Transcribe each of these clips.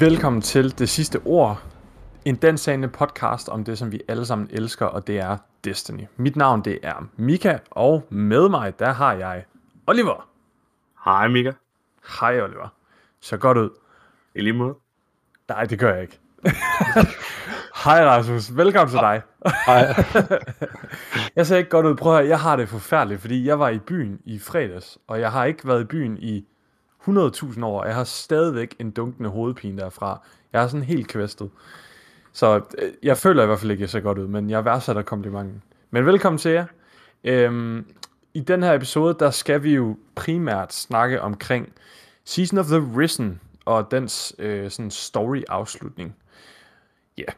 Velkommen til Det Sidste Ord, en dansagende podcast om det, som vi alle sammen elsker, og det er Destiny. Mit navn det er Mika, og med mig, der har jeg Oliver. Hej Mika. Hej Oliver. Så godt ud. I lige måde. Nej, det gør jeg ikke. Hej Rasmus, velkommen til dig. Hej. jeg ser ikke godt ud. Prøv at høre, jeg har det forfærdeligt, fordi jeg var i byen i fredags, og jeg har ikke været i byen i 100.000 år. Jeg har stadigvæk en dunkende hovedpine derfra. Jeg er sådan helt kvæstet. Så øh, jeg føler i hvert fald ikke, at jeg ser godt ud, men jeg værdsætter komplimenten. Men velkommen til jer. Øhm, I den her episode, der skal vi jo primært snakke omkring Season of the Risen og dens øh, sådan story-afslutning. Ja, yeah.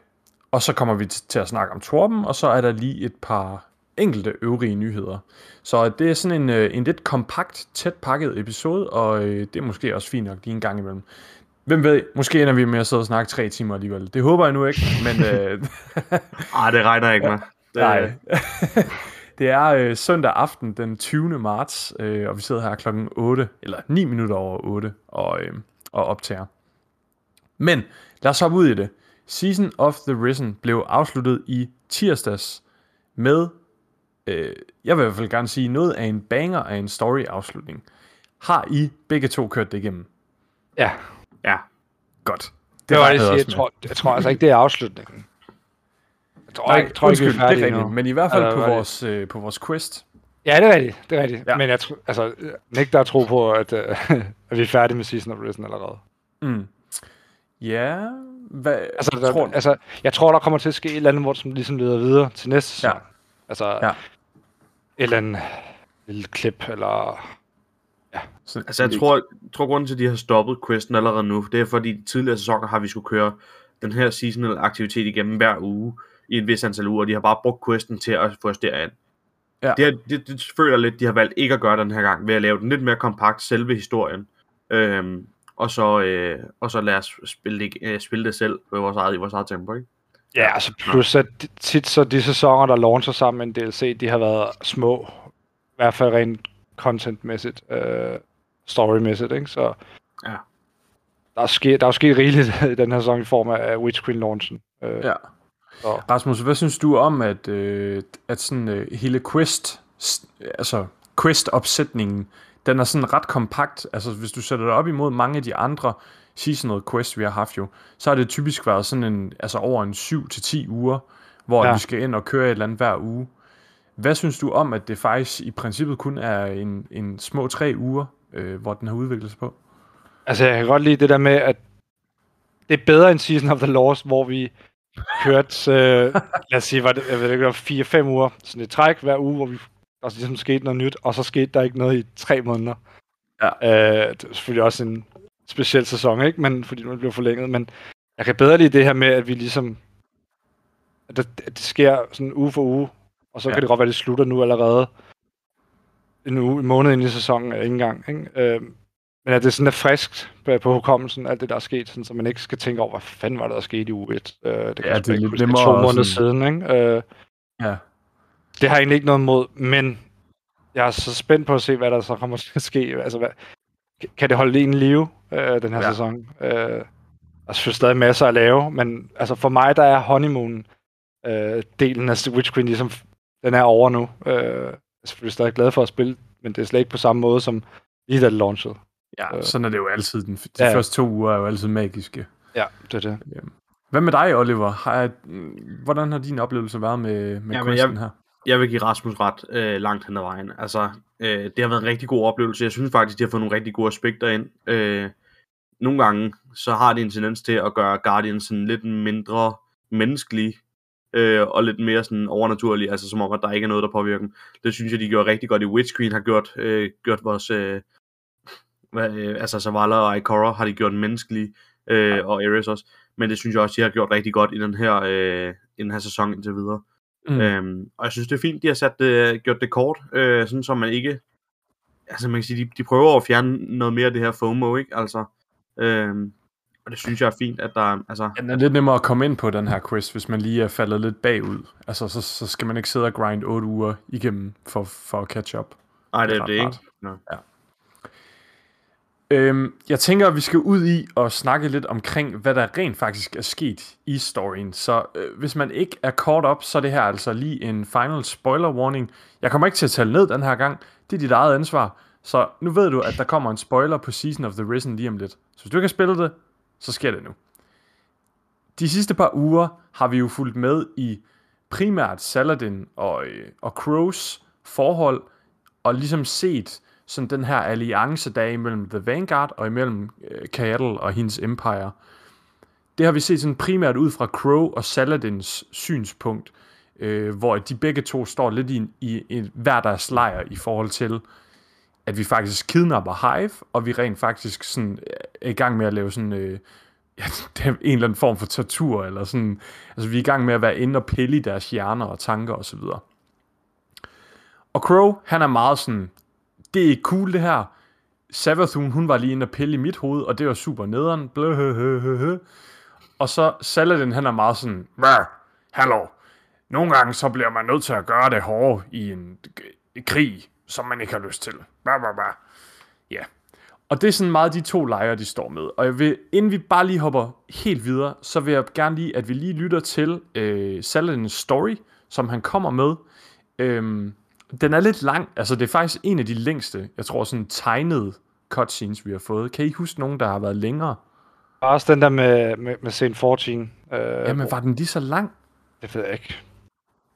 og så kommer vi til at snakke om Torben, og så er der lige et par enkelte øvrige nyheder. Så det er sådan en, øh, en lidt kompakt, tæt pakket episode, og øh, det er måske også fint nok lige en gang imellem. Hvem ved, måske ender vi med at sidde og snakke tre timer alligevel. Det håber jeg nu ikke, men... Øh, Ej, det regner jeg ikke med. Det, Nej. det er øh, søndag aften den 20. marts, øh, og vi sidder her klokken 8, eller 9 minutter over 8, og, øh, og optager. Men lad os hoppe ud i det. Season of the Risen blev afsluttet i tirsdags med, øh, jeg vil i hvert fald gerne sige, noget af en banger af en story-afslutning. Har I begge to kørt det igennem? Ja, Ja. Godt. det var det, jeg, også jeg, tror, jeg tror altså ikke, det er afslutningen. Jeg tror, Nej, ikke, tror ikke, vi undskyld, er det er rigtigt, nu. men i hvert fald Eller på det? vores, øh, på vores quest. Ja, det er rigtigt, det er rigtigt. Ja. Men jeg tror, altså, nægter at tro på, at, uh, at vi er færdige med Season of Risen allerede. Mm. Ja, hvad, Altså, der, tror, altså, jeg tror, der kommer til at ske et eller andet, hvor som ligesom leder videre til næste sæson. Ja. Altså, Ja. Eller andet lille klip, eller... så, Altså, jeg tror, jeg tror grunden til, at de har stoppet questen allerede nu, det er fordi i de tidligere sæsoner har vi skulle køre den her seasonal aktivitet igennem hver uge i et vis antal uger, og de har bare brugt questen til at få os derind. Ja. Det, det, det føler jeg lidt, de har valgt ikke at gøre den her gang, ved at lave den lidt mere kompakt, selve historien. Øhm, og så, øh, og så lad os spille det, øh, spille det selv på vores eget, i vores eget tempo, ikke? Ja, altså plus at tit så de sæsoner, der launcher sammen med en DLC, de har været små. I hvert fald rent contentmæssigt, øh, storymæssigt, ikke? Så Ja. der er, sket, der er sket rigeligt i den her sæson i form af Witch Queen launchen. Øh, Ja. Så. Rasmus, hvad synes du om, at, øh, at sådan øh, hele quest, altså quest-opsætningen, den er sådan ret kompakt. Altså hvis du sætter det op imod mange af de andre seasonal quests, vi har haft jo, så har det typisk været sådan en, altså over en 7-10 uger, hvor ja. Vi skal ind og køre et eller andet hver uge. Hvad synes du om, at det faktisk i princippet kun er en, en små tre uger, øh, hvor den har udviklet sig på? Altså, jeg kan godt lide det der med, at det er bedre end Season of the Lost, hvor vi kørte, øh, lad os sige, var det, jeg ved ikke, 4-5 uger, sådan et træk hver uge, hvor vi der ligesom skete noget nyt, og så skete der ikke noget i tre måneder. Ja. Øh, det er selvfølgelig også en speciel sæson, ikke? Men, fordi den blev forlænget, men jeg kan bedre lide det her med, at vi ligesom, at det, at det sker sådan uge for uge, og så Ja. kan det godt være, at det slutter nu allerede en uge, en måned ind i sæsonen, ikke engang, ikke? Øh, men at det sådan er friskt på, på hukommelsen, alt det, der er sket, sådan, så man ikke skal tænke over, hvad fanden var det, der skete i uge 1. Øh, det kan Ja, det ikke huske. nemmere to måneder sådan- siden. Ikke? Øh, Ja. det har jeg egentlig ikke noget imod, men jeg er så spændt på at se, hvad der så kommer til at ske. Altså, hvad, kan det holde en i live, øh, den her Ja. ja. sæson? Øh, er selvfølgelig stadig masser at lave, men altså for mig, der er honeymoon øh, delen af Witch Queen ligesom, den er over nu. Øh, jeg er selvfølgelig stadig glad for at spille, men det er slet ikke på samme måde som lige da det launchede. Ja, Øh. sådan er det jo altid. Den, de Ja, ja. første to uger er jo altid magiske. Ja, det er det. Hvad med dig, Oliver? Har jeg, mm, hvordan har din oplevelse været med, med Jamen, questen jeg- her? jeg vil give Rasmus ret øh, langt hen ad vejen. Altså, øh, det har været en rigtig god oplevelse. Jeg synes faktisk, de har fået nogle rigtig gode aspekter ind. Øh, nogle gange, så har de en tendens til at gøre Guardians sådan lidt mindre menneskelige, øh, og lidt mere sådan overnaturlige, altså som om, at der ikke er noget, der påvirker dem. Det synes jeg, de gjorde rigtig godt i Witch Queen, har gjort, øh, gjort vores, øh, hvad, øh, altså Zavala og Ikora har de gjort menneskelige, øh, og Ares også, men det synes jeg også, de har gjort rigtig godt i den her, øh, i den her sæson indtil videre. Mm. Øhm, og jeg synes, det er fint, de har sat det, gjort det kort, øh, sådan så man ikke... Altså man kan sige, de, de prøver at fjerne noget mere af det her FOMO, ikke? Altså, øhm, og det synes jeg er fint, at der... Altså, Ja, Den er lidt nemmere at komme ind på den her quest, hvis man lige er faldet lidt bagud. Altså, så, så skal man ikke sidde og grind 8 uger igennem for, for at catch up. nej, det er ret det, ikke? rart. Nå. Øhm, jeg tænker, at vi skal ud i og snakke lidt omkring, hvad der rent faktisk er sket i storyen. Så øh, hvis man ikke er caught up, så er det her altså lige en final spoiler warning. Jeg kommer ikke til at tale ned den her gang. Det er dit eget ansvar. Så nu ved du, at der kommer en spoiler på Season of the Risen lige om lidt. Så hvis du ikke har spillet det, så sker det nu. De sidste par uger har vi jo fulgt med i primært Saladin og, øh, og Crows forhold, og ligesom set sådan den her alliance, der er imellem The Vanguard og imellem øh, Cattle og hendes Empire. Det har vi set sådan primært ud fra Crow og Saladins synspunkt, øh, hvor de begge to står lidt i, i, i hver deres lejr i forhold til, at vi faktisk kidnapper Hive, og vi rent faktisk sådan øh, er i gang med at lave sådan øh, ja, det er en eller anden form for tortur, eller sådan, altså vi er i gang med at være inde og pille i deres hjerner og tanker osv. Og, og Crow, han er meget sådan, det er cool det her. Savathun, hun var lige inde og pille i mit hoved, og det var super nederen. Bløhøhøhøhø. Og så Saladin, han er meget sådan, hallo, nogle gange så bliver man nødt til at gøre det hårde i en krig, som man ikke har lyst til. Blah, blah, blah. Ja. Og det er sådan meget de to lejre, de står med. Og jeg vil, inden vi bare lige hopper helt videre, så vil jeg gerne lige, at vi lige lytter til øh, Saladins story, som han kommer med. Øhm, den er lidt lang. Altså, det er faktisk en af de længste, jeg tror, sådan tegnede cutscenes, vi har fået. Kan I huske nogen, der har været længere? Også den der med, med, med scene 14. Øh, Jamen, var den lige så lang? Det ved jeg ikke.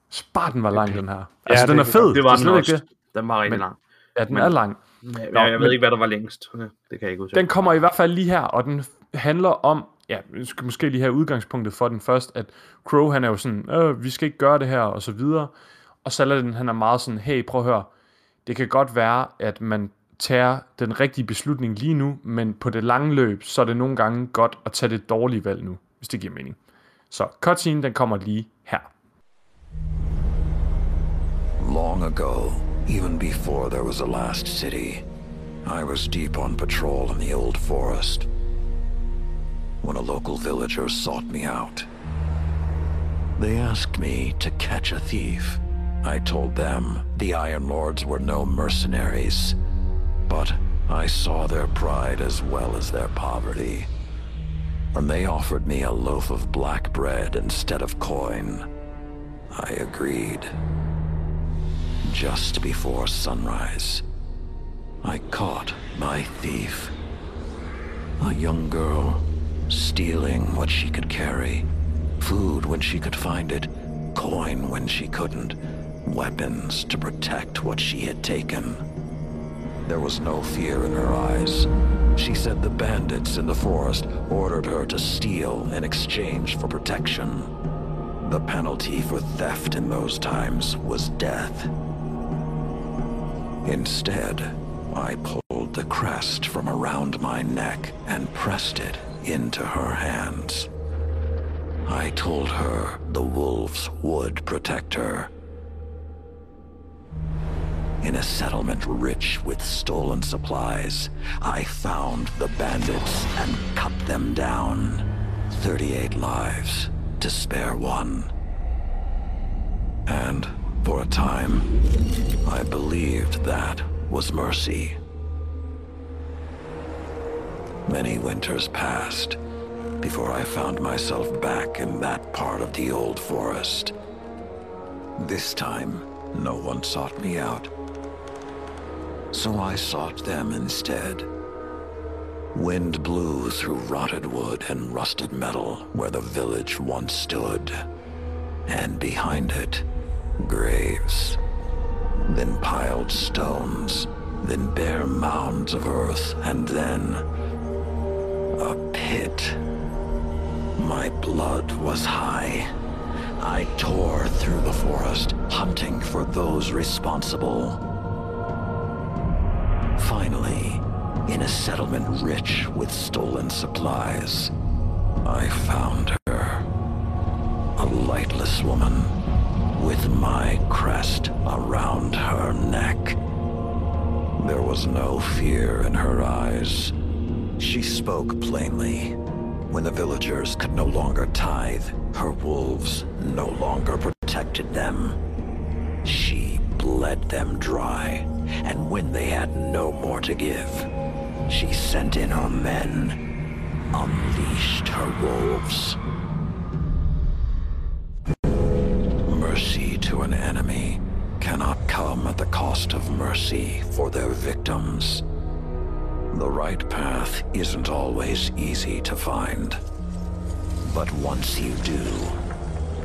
Spar den var lang, den her. Ja, Altså, den er fed. Det var den ikke det. Den var rigtig Men- lang. Ja, den Men- er lang. Ja, jeg, Nå, jeg ved men- ikke, hvad der var længst. Det kan jeg ikke huske. Den kommer i hvert fald lige her, og den handler om, ja, vi skal måske lige have udgangspunktet for den først, at Crow, han er jo sådan, øh, vi skal ikke gøre det her, og så videre. Og Saladin, han er meget sådan, hey, prøv at høre, det kan godt være, at man tager den rigtige beslutning lige nu, men på det lange løb, så er det nogle gange godt at tage det dårlige valg nu, hvis det giver mening. Så cutscene, den kommer lige her. Long ago, even before there was a last city, I was deep on patrol in the old forest. When a local villager sought me out, they asked me to catch a thief. I told them the Iron Lords were no mercenaries, but I saw their pride as well as their poverty. And they offered me a loaf of black bread instead of coin. I agreed just before sunrise. I caught my thief. A young girl, stealing what she could carry. Food when she could find it, coin when she couldn't, weapons to protect what she had taken. There was no fear in her eyes. She said the bandits in the forest ordered her to steal in exchange for protection. The penalty for theft in those times was death. Instead, I pulled the crest from around my neck and pressed it into her hands. I told her the wolves would protect her. In a settlement rich with stolen supplies, I found the bandits and cut them down. 38 lives to spare one. And for a time, I believed that was mercy. Many winters passed before I found myself back in that part of the old forest. This time, no one sought me out. So I sought them instead. Wind blew through rotted wood and rusted metal where the village once stood. And behind it, graves. Then piled stones. Then bare mounds of earth. And then... a pit. My blood was high. I tore through the forest, hunting for those responsible. Finally, in a settlement rich with stolen supplies, I found her. A lightless woman with my crest around her neck. There was no fear in her eyes. She spoke plainly. When the villagers could no longer tithe, her wolves no longer protected them. She bled them dry, and when they had no more to give, She sent in her men, unleashed her wolves. Mercy to an enemy cannot come at the cost of mercy for their victims. The right path isn't always easy to find. But once you do,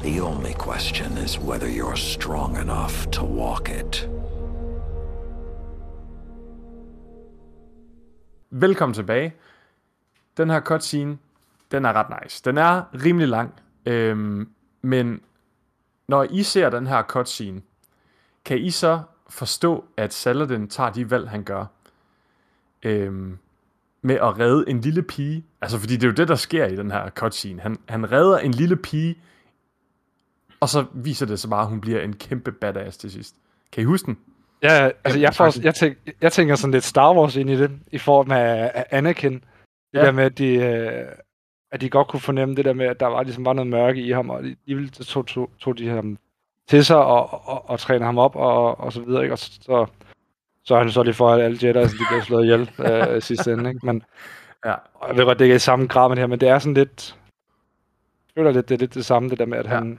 the only question is whether you're strong enough to walk it. Velkommen tilbage. Den her cutscene, den er ret nice. Den er rimelig lang, øhm, men når I ser den her cutscene, kan I så forstå, at Saladin tager de valg, han gør, øhm, med at redde en lille pige? Altså, fordi det er jo det, der sker i den her cutscene. Han, han redder en lille pige, og så viser det sig bare, at hun bliver en kæmpe badass til sidst. Kan I huske den? Ja, altså jeg, får, jeg, tænk, jeg tænker sådan lidt Star Wars ind i det, i form af, af Anakin. Det Ja. der med, at de, øh, at de godt kunne fornemme det der med, at der var ligesom var noget mørke i ham, og de, de ville- tog, tog, tog de ham til sig og, og, og træne ham op og, og så videre, ikke? Og så, så, så er han så lige for, at alle Jedi de bliver slået ihjel øh, sidste ende, ikke? Men Ja. og jeg ved godt, det ikke er i samme grad med det her, men det er sådan lidt... Jeg føler lidt, det er lidt det samme, det der med, at Ja. han...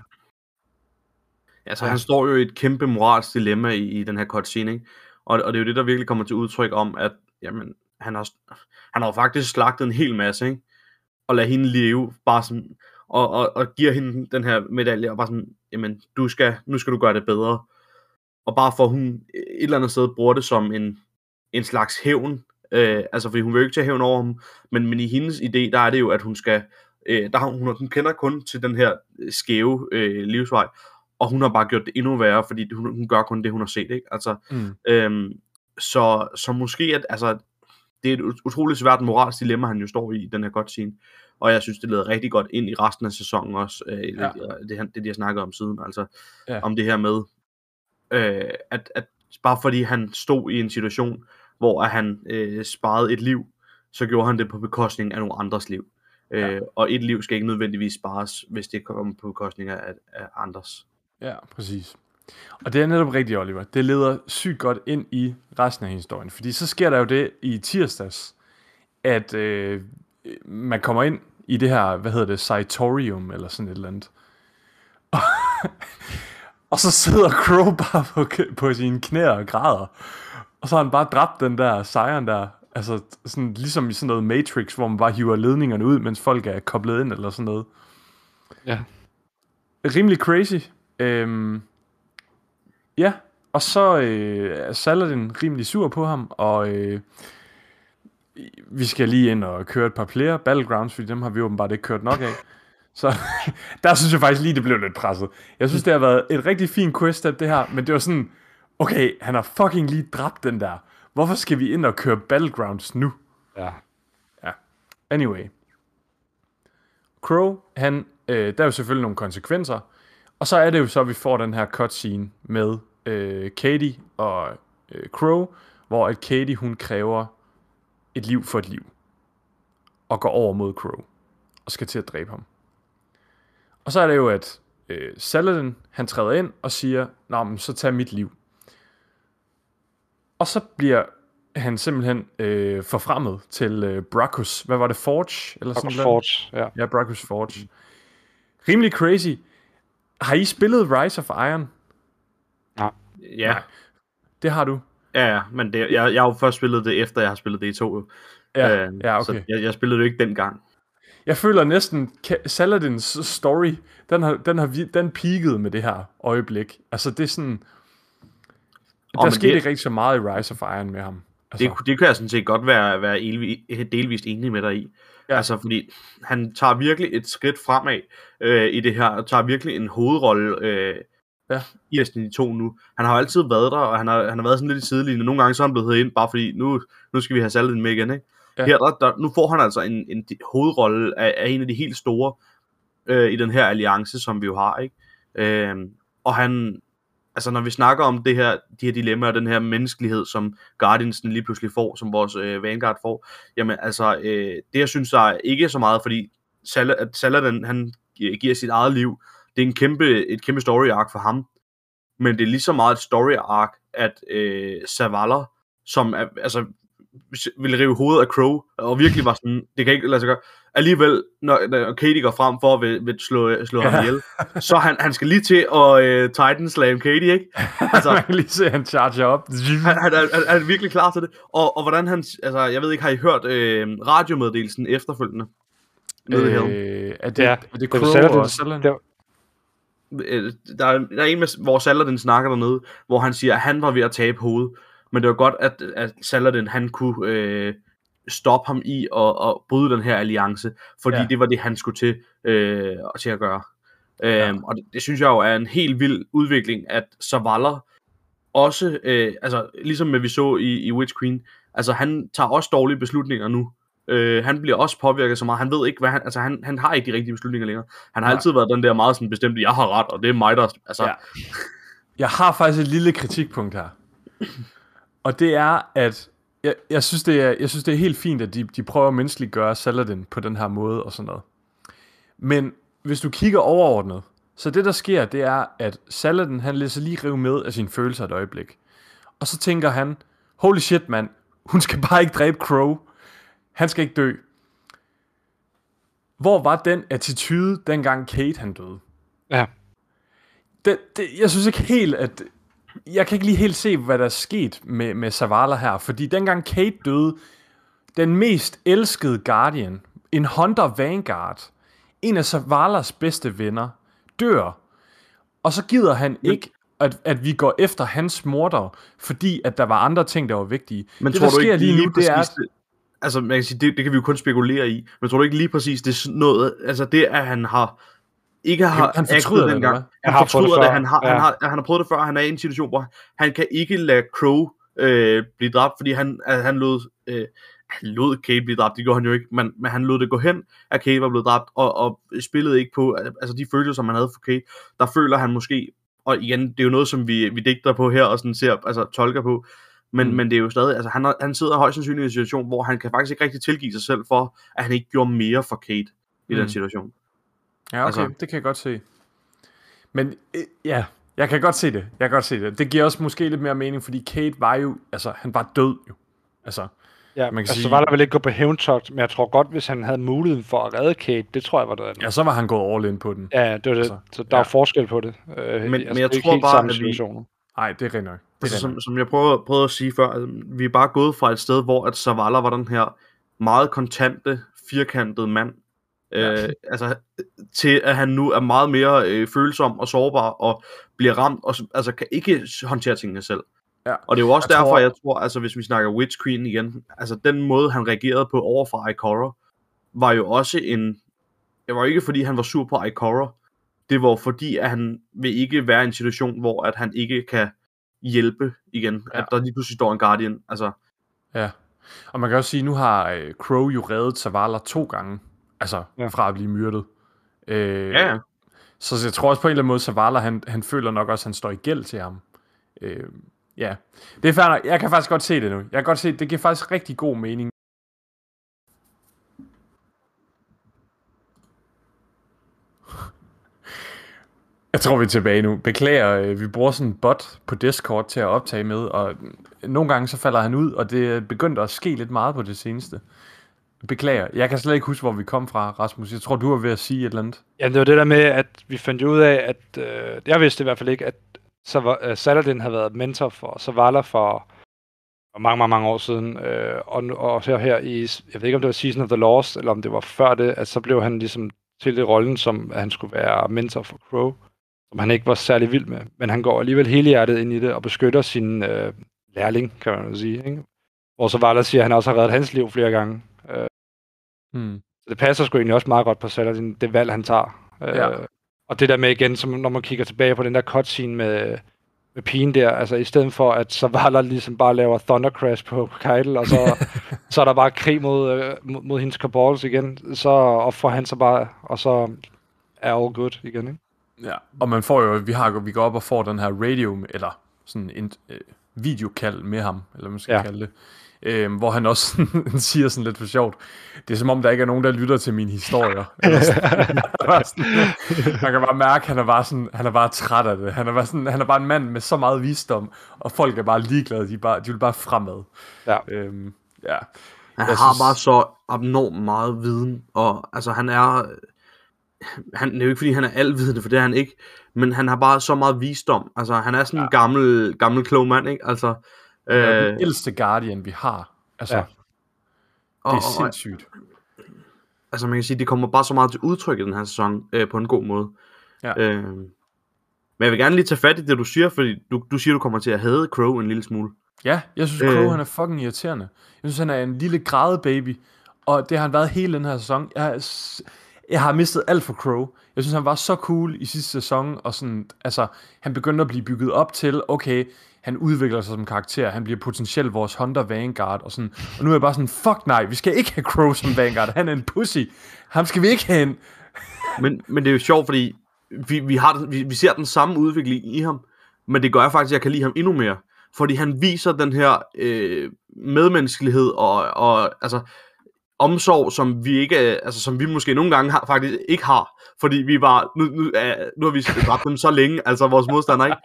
Altså, han står jo i et kæmpe moralsk dilemma i, i den her cutscene, ikke? Og, og det er jo det, der virkelig kommer til udtryk om, at jamen, han, har, han har jo faktisk slagtet en hel masse, ikke? Og lader hende leve, bare sådan, og, og, og giver hende den her medalje, og bare sådan, jamen, du skal, nu skal du gøre det bedre. Og bare for, hun et eller andet sted bruger det som en, en slags hævn, øh, altså fordi hun vil jo ikke tage hævn over ham, men, men i hendes idé, der er det jo, at hun skal, øh, der hun, hun kender kun til den her øh, skæve øh, livsvej, og hun har bare gjort det endnu værre, fordi hun, hun gør kun det, hun har set, ikke? Altså, Mm. øhm, så, så måske, at, altså, det er et ut- utroligt svært moralsk dilemma, han jo står i, den her godt scene. Og jeg synes, det leder rigtig godt ind i resten af sæsonen også, øh, Ja. det, han- det, de har snakket om siden, altså, Ja. om det her med, øh, at, at bare fordi han stod i en situation, hvor han øh, sparede et liv, så gjorde han det på bekostning af nogle andres liv. Ja. Øh, og et liv skal ikke nødvendigvis spares, hvis det kommer på bekostning af, af andres. Ja, præcis. Og det er netop rigtigt, Oliver. Det leder sygt godt ind i resten af historien. Fordi så sker der jo det i tirsdags, at øh, man kommer ind i det her, hvad hedder det, Saitorium, eller sådan et eller andet. Og, og så sidder Crow bare på, på sine knæ og græder. Og så har han bare dræbt den der sejren der. Altså sådan, ligesom i sådan noget Matrix, hvor man bare hiver ledningerne ud, mens folk er koblet ind eller sådan noget. Ja. Rimelig crazy. Øhm, ja, og så øh, er Saladin rimelig sur på ham, og øh, vi skal lige ind og køre et par flere Battlegrounds, fordi dem har vi åbenbart ikke kørt nok af. Så der synes jeg faktisk lige, det blev lidt presset. Jeg synes, det har været et rigtig fint quest det her, men det var sådan, okay, han har fucking lige dræbt den der. Hvorfor skal vi ind og køre Battlegrounds nu? Ja. Anyway. Crow, han, øh, der er jo selvfølgelig nogle konsekvenser. Og så er det jo så, at vi får den her cutscene med øh, Katie og øh, Crow, hvor at Katie, hun kræver et liv for et liv. Og går over mod Crow. Og skal til at dræbe ham. Og så er det jo, at øh, Saladin, han træder ind og siger, Nå, men så tag mit liv. Og så bliver han simpelthen øh, forfremmet til øh, Brachus. Hvad var det? Forge? Eller sådan Marcus noget? Forge, ja. Ja, Brachus Forge. Rimelig crazy. Har I spillet Rise of Iron? Ja, Det har du. ja, ja men det, jeg, jeg har jo først spillet det, efter jeg har spillet det i to. Ja, Øh, ja Så okay. jeg, jeg spillede det jo ikke dengang. Jeg føler næsten, Saladins story, den har, den har den peaked med det her øjeblik. Altså, det er sådan... Der men skete det- ikke rigtig så meget i Rise of Iron med ham. Altså, Det, det kan jeg sådan set godt være, være elvi, delvist enig med dig i. Ja. Altså, fordi han tager virkelig et skridt fremad øh, i det her, og tager virkelig en hovedrolle øh, Ja. i Destiny 2 nu. Han har jo altid været der, og han har, han har været sådan lidt i sidelinjen. Nogle gange så er han blevet heddet ind, bare fordi nu, nu skal vi have Saladin med igen, ikke? Ja. Her, der, der, nu får han altså en, en hovedrolle af, af en af de helt store øh, i den her alliance, som vi jo har, ikke? Øh, og han, altså når vi snakker om det her, de her dilemmaer, den her menneskelighed, som Guardiansen lige pludselig får, som vores øh, Vanguard får, jamen altså, øh, det jeg synes er ikke så meget, fordi Sal- at Saladin, han øh, giver sit eget liv, det er en kæmpe, et kæmpe story arc for ham, men det er lige så meget et story arc, at øh, Zavala, som er, altså, ville rive hovedet af Crow, og virkelig var sådan, det kan ikke lade sig gøre. Alligevel, når, når Katie går frem for at vil, vil slå, slå ja. ham ihjel, så han, han skal lige til at uh, Titan slam Katie, ikke? Altså, man kan lige se, han charger op. Han, han, er, han er virkelig klar til det. Og, og hvordan han, altså, jeg ved ikke, har I hørt øh, radiomeddelelsen efterfølgende? Nede øh, øh, er det, Ja, er det det Crow Saladin. og Saladin? Det Øh, der, er, der er en, med, hvor Saladin snakker dernede, hvor han siger, at han var ved at tabe hovedet. Men det var godt, at, at Saladin han kunne øh, stoppe ham i at, at bryde den her alliance, fordi Ja. ja. det var det, han skulle til, øh, til at gøre. Ja. Og det, det synes jeg jo er en helt vild udvikling, at Zavala også, øh, altså ligesom vi så i, i Witch Queen, altså han tager også dårlige beslutninger nu. Øh, han bliver også påvirket så meget. Han ved ikke, hvad han, altså han, han har ikke de rigtige beslutninger længere. Han har Nej. altid været den der meget sådan bestemte, jeg har ret, og det er mig, der, altså, Ja. ja. Jeg har faktisk et lille kritikpunkt her. Og det er, at jeg, jeg, synes, det er, jeg synes, det er helt fint, at de, de prøver at menneskeliggøre Saladin på den her måde og sådan noget. Men hvis du kigger overordnet, så det der sker, det er, at Saladin, han lader sig lige rive med af sine følelser et øjeblik. Og så tænker han, holy shit mand, hun skal bare ikke dræbe Crow. Han skal ikke dø. Hvor var den attitude, dengang Kate han døde? Ja. det, det, jeg synes ikke helt, at... Jeg kan ikke lige helt se, hvad der er sket med, med Zavala her, fordi dengang Kate døde, den mest elskede Guardian, en Hunter Vanguard, en af Zavalas bedste venner, dør. Og så gider han ikke, at, at vi går efter hans morder, fordi at der var andre ting, der var vigtige. Men det, tror der du sker ikke lige nu, det er, at, altså man kan sige, det, det kan vi jo kun spekulere i, men tror du ikke lige præcis, det er noget, altså det, at han har ikke har han fortryder actet det, dengang. Han, Han har prøvet det fortryder det, før, han har, ja. han, har, han har prøvet det før, han er i en situation, hvor han kan ikke lade Crow øh, blive dræbt, fordi han, han lod, øh, han lod Kate blive dræbt, det gjorde han jo ikke, men, men han lod det gå hen, at Kate var blevet dræbt, og, og spillede ikke på, altså de følelser, som han havde for Kate, der føler han måske, og igen, det er jo noget, som vi, vi digter på her, og sådan ser, altså tolker på, men, Mm. men det er jo stadig, altså han, han sidder højst sandsynligt i en situation, hvor han kan faktisk ikke rigtig tilgive sig selv for, at han ikke gjorde mere for Kate i. Mm. den situation. Ja, okay, Altså- det kan jeg godt se. Men øh, ja, jeg kan godt se det. Jeg kan godt se det. Det giver også måske lidt mere mening, fordi Kate var jo, altså han var død jo. Altså, Ja, Man kan altså, sige- så var der vel ikke gå på hævntogt, men jeg tror godt, hvis han havde muligheden for at redde Kate, det tror jeg var det andet. ja, så var han gået all in på den. Ja, det var det. Altså, så der ja. er forskel på det. Øh, men altså, jeg det er ikke tror helt bare, samme at vi-. Nej, det er rent nok. Det er Altså, som, som jeg prøvede, prøvede at sige før, altså, vi er bare gået fra et sted, hvor at Zavala var den her meget kontante, firkantede mand, Ja. øh, altså, til at han nu er meget mere øh, følsom og sårbar, og bliver ramt, og så- altså kan ikke håndtere tingene selv. Ja. Og det er jo også Jeg derfor, tror- jeg tror, altså hvis vi snakker Witch Queen igen, altså den måde, han reagerede på over for Ikora, var jo også en, det var ikke fordi, han var sur på Ikora, det var fordi, at han vil ikke være i en situation, hvor at han ikke kan hjælpe igen, Ja. ja. at der lige pludselig står en Guardian, altså, Ja. Og man kan også sige, nu har øh, Crow jo reddet Zavala to gange. Altså, ja. Fra at blive myrdet. Øh, ja, ja. Så jeg tror også på en eller anden måde, Zavala, han, han føler nok også, at han står i gæld til ham. Øh, ja, det er nok. Jeg kan faktisk godt se det nu. Jeg kan godt se, det giver faktisk rigtig god mening. Jeg tror, vi er tilbage nu. Beklager, øh, vi bruger sådan en bot på Discord til at optage med, og nogle gange så falder han ud, og det er begyndt at ske lidt meget på det seneste. Beklager. Jeg kan slet ikke huske, hvor vi kom fra, Rasmus. Jeg tror, du var ved at sige et eller andet. Ja, det var det der med, at vi fandt ud af, at øh, jeg vidste i hvert fald ikke, at Sava- øh, Saladin havde været mentor for Savala for, for mange, mange, mange år siden. Øh, og, og her, her i, jeg ved ikke om det var Season of the Lost, eller om det var før det, at så blev han ligesom til det rollen, som at han skulle være mentor for Crow, som han ikke var særlig vild med. Men han går alligevel hele hjertet ind i det og beskytter sin øh, lærling, kan man sige. Ikke? Hvor Savala siger, at han også har reddet hans liv flere gange. Hmm. så det passer sgu egentlig også meget godt på Saladin, det valg, han tager. Ja. Øh, og det der med igen, som når man kigger tilbage på den der cutscene med, med pigen der, altså i stedet for, at Zavala ligesom bare laver Thunder Crash på Keitel, og så, så er der bare krig mod, øh, mod, mod hendes kabals igen, så offrer han sig bare, og så er all good igen, ikke? Ja, og man får jo, vi, har, vi går op og får den her radio, eller sådan en øh, videokald med ham, eller hvad man skal. Ja. kalde det, øh, hvor han også siger sådan lidt for sjovt, det er som om, der ikke er nogen, der lytter til mine historier. Er man kan bare mærke, at han er bare, sådan, han er bare træt af det. Han er, bare sådan, han er bare en mand med så meget visdom, og folk er bare ligeglade, de, er bare, de vil bare fremad. Ja. Øhm, Ja. Han Jeg har synes- bare så abnormt meget viden, og altså han er, han, det er jo ikke fordi han er alvidende, for det er han ikke, men han har bare så meget visdom, altså han er sådan en gammel, gammel klog mand, ikke, altså, Øh, den ældste Guardian, vi har. Altså, Ja. og, det er og, sindssygt. altså man kan sige, det kommer bare så meget til udtryk i den her sæson, øh, på en god måde. Ja. Øh, men jeg vil gerne lige tage fat i det, du siger, fordi du, du siger, du kommer til at hade Crow en lille smule. Ja, jeg synes, Crow, Øh. han er fucking irriterende. Jeg synes, han er en lille grædebaby, og det har han været hele den her sæson. Jeg, jeg har mistet alt for Crow. Jeg synes, han var så cool i sidste sæson, og sådan, altså, han begyndte at blive bygget op til, okay, han udvikler sig som karakter, han bliver potentielt vores Hunter Vanguard, og sådan, og nu er jeg bare sådan, fuck nej, vi skal ikke have Crow som Vanguard, han er en pussy, ham skal vi ikke have ind. Men, men det er jo sjovt, fordi vi, vi, har vi, vi ser den samme udvikling i ham, men det gør jeg faktisk, at jeg kan lide ham endnu mere. Fordi han viser den her øh, medmenneskelighed og, og altså, omsorg, som vi ikke, altså, som vi måske nogle gange har, faktisk ikke har. Fordi vi var, nu, nu, øh, nu har vi dræbt dem så længe, altså vores modstander, ikke?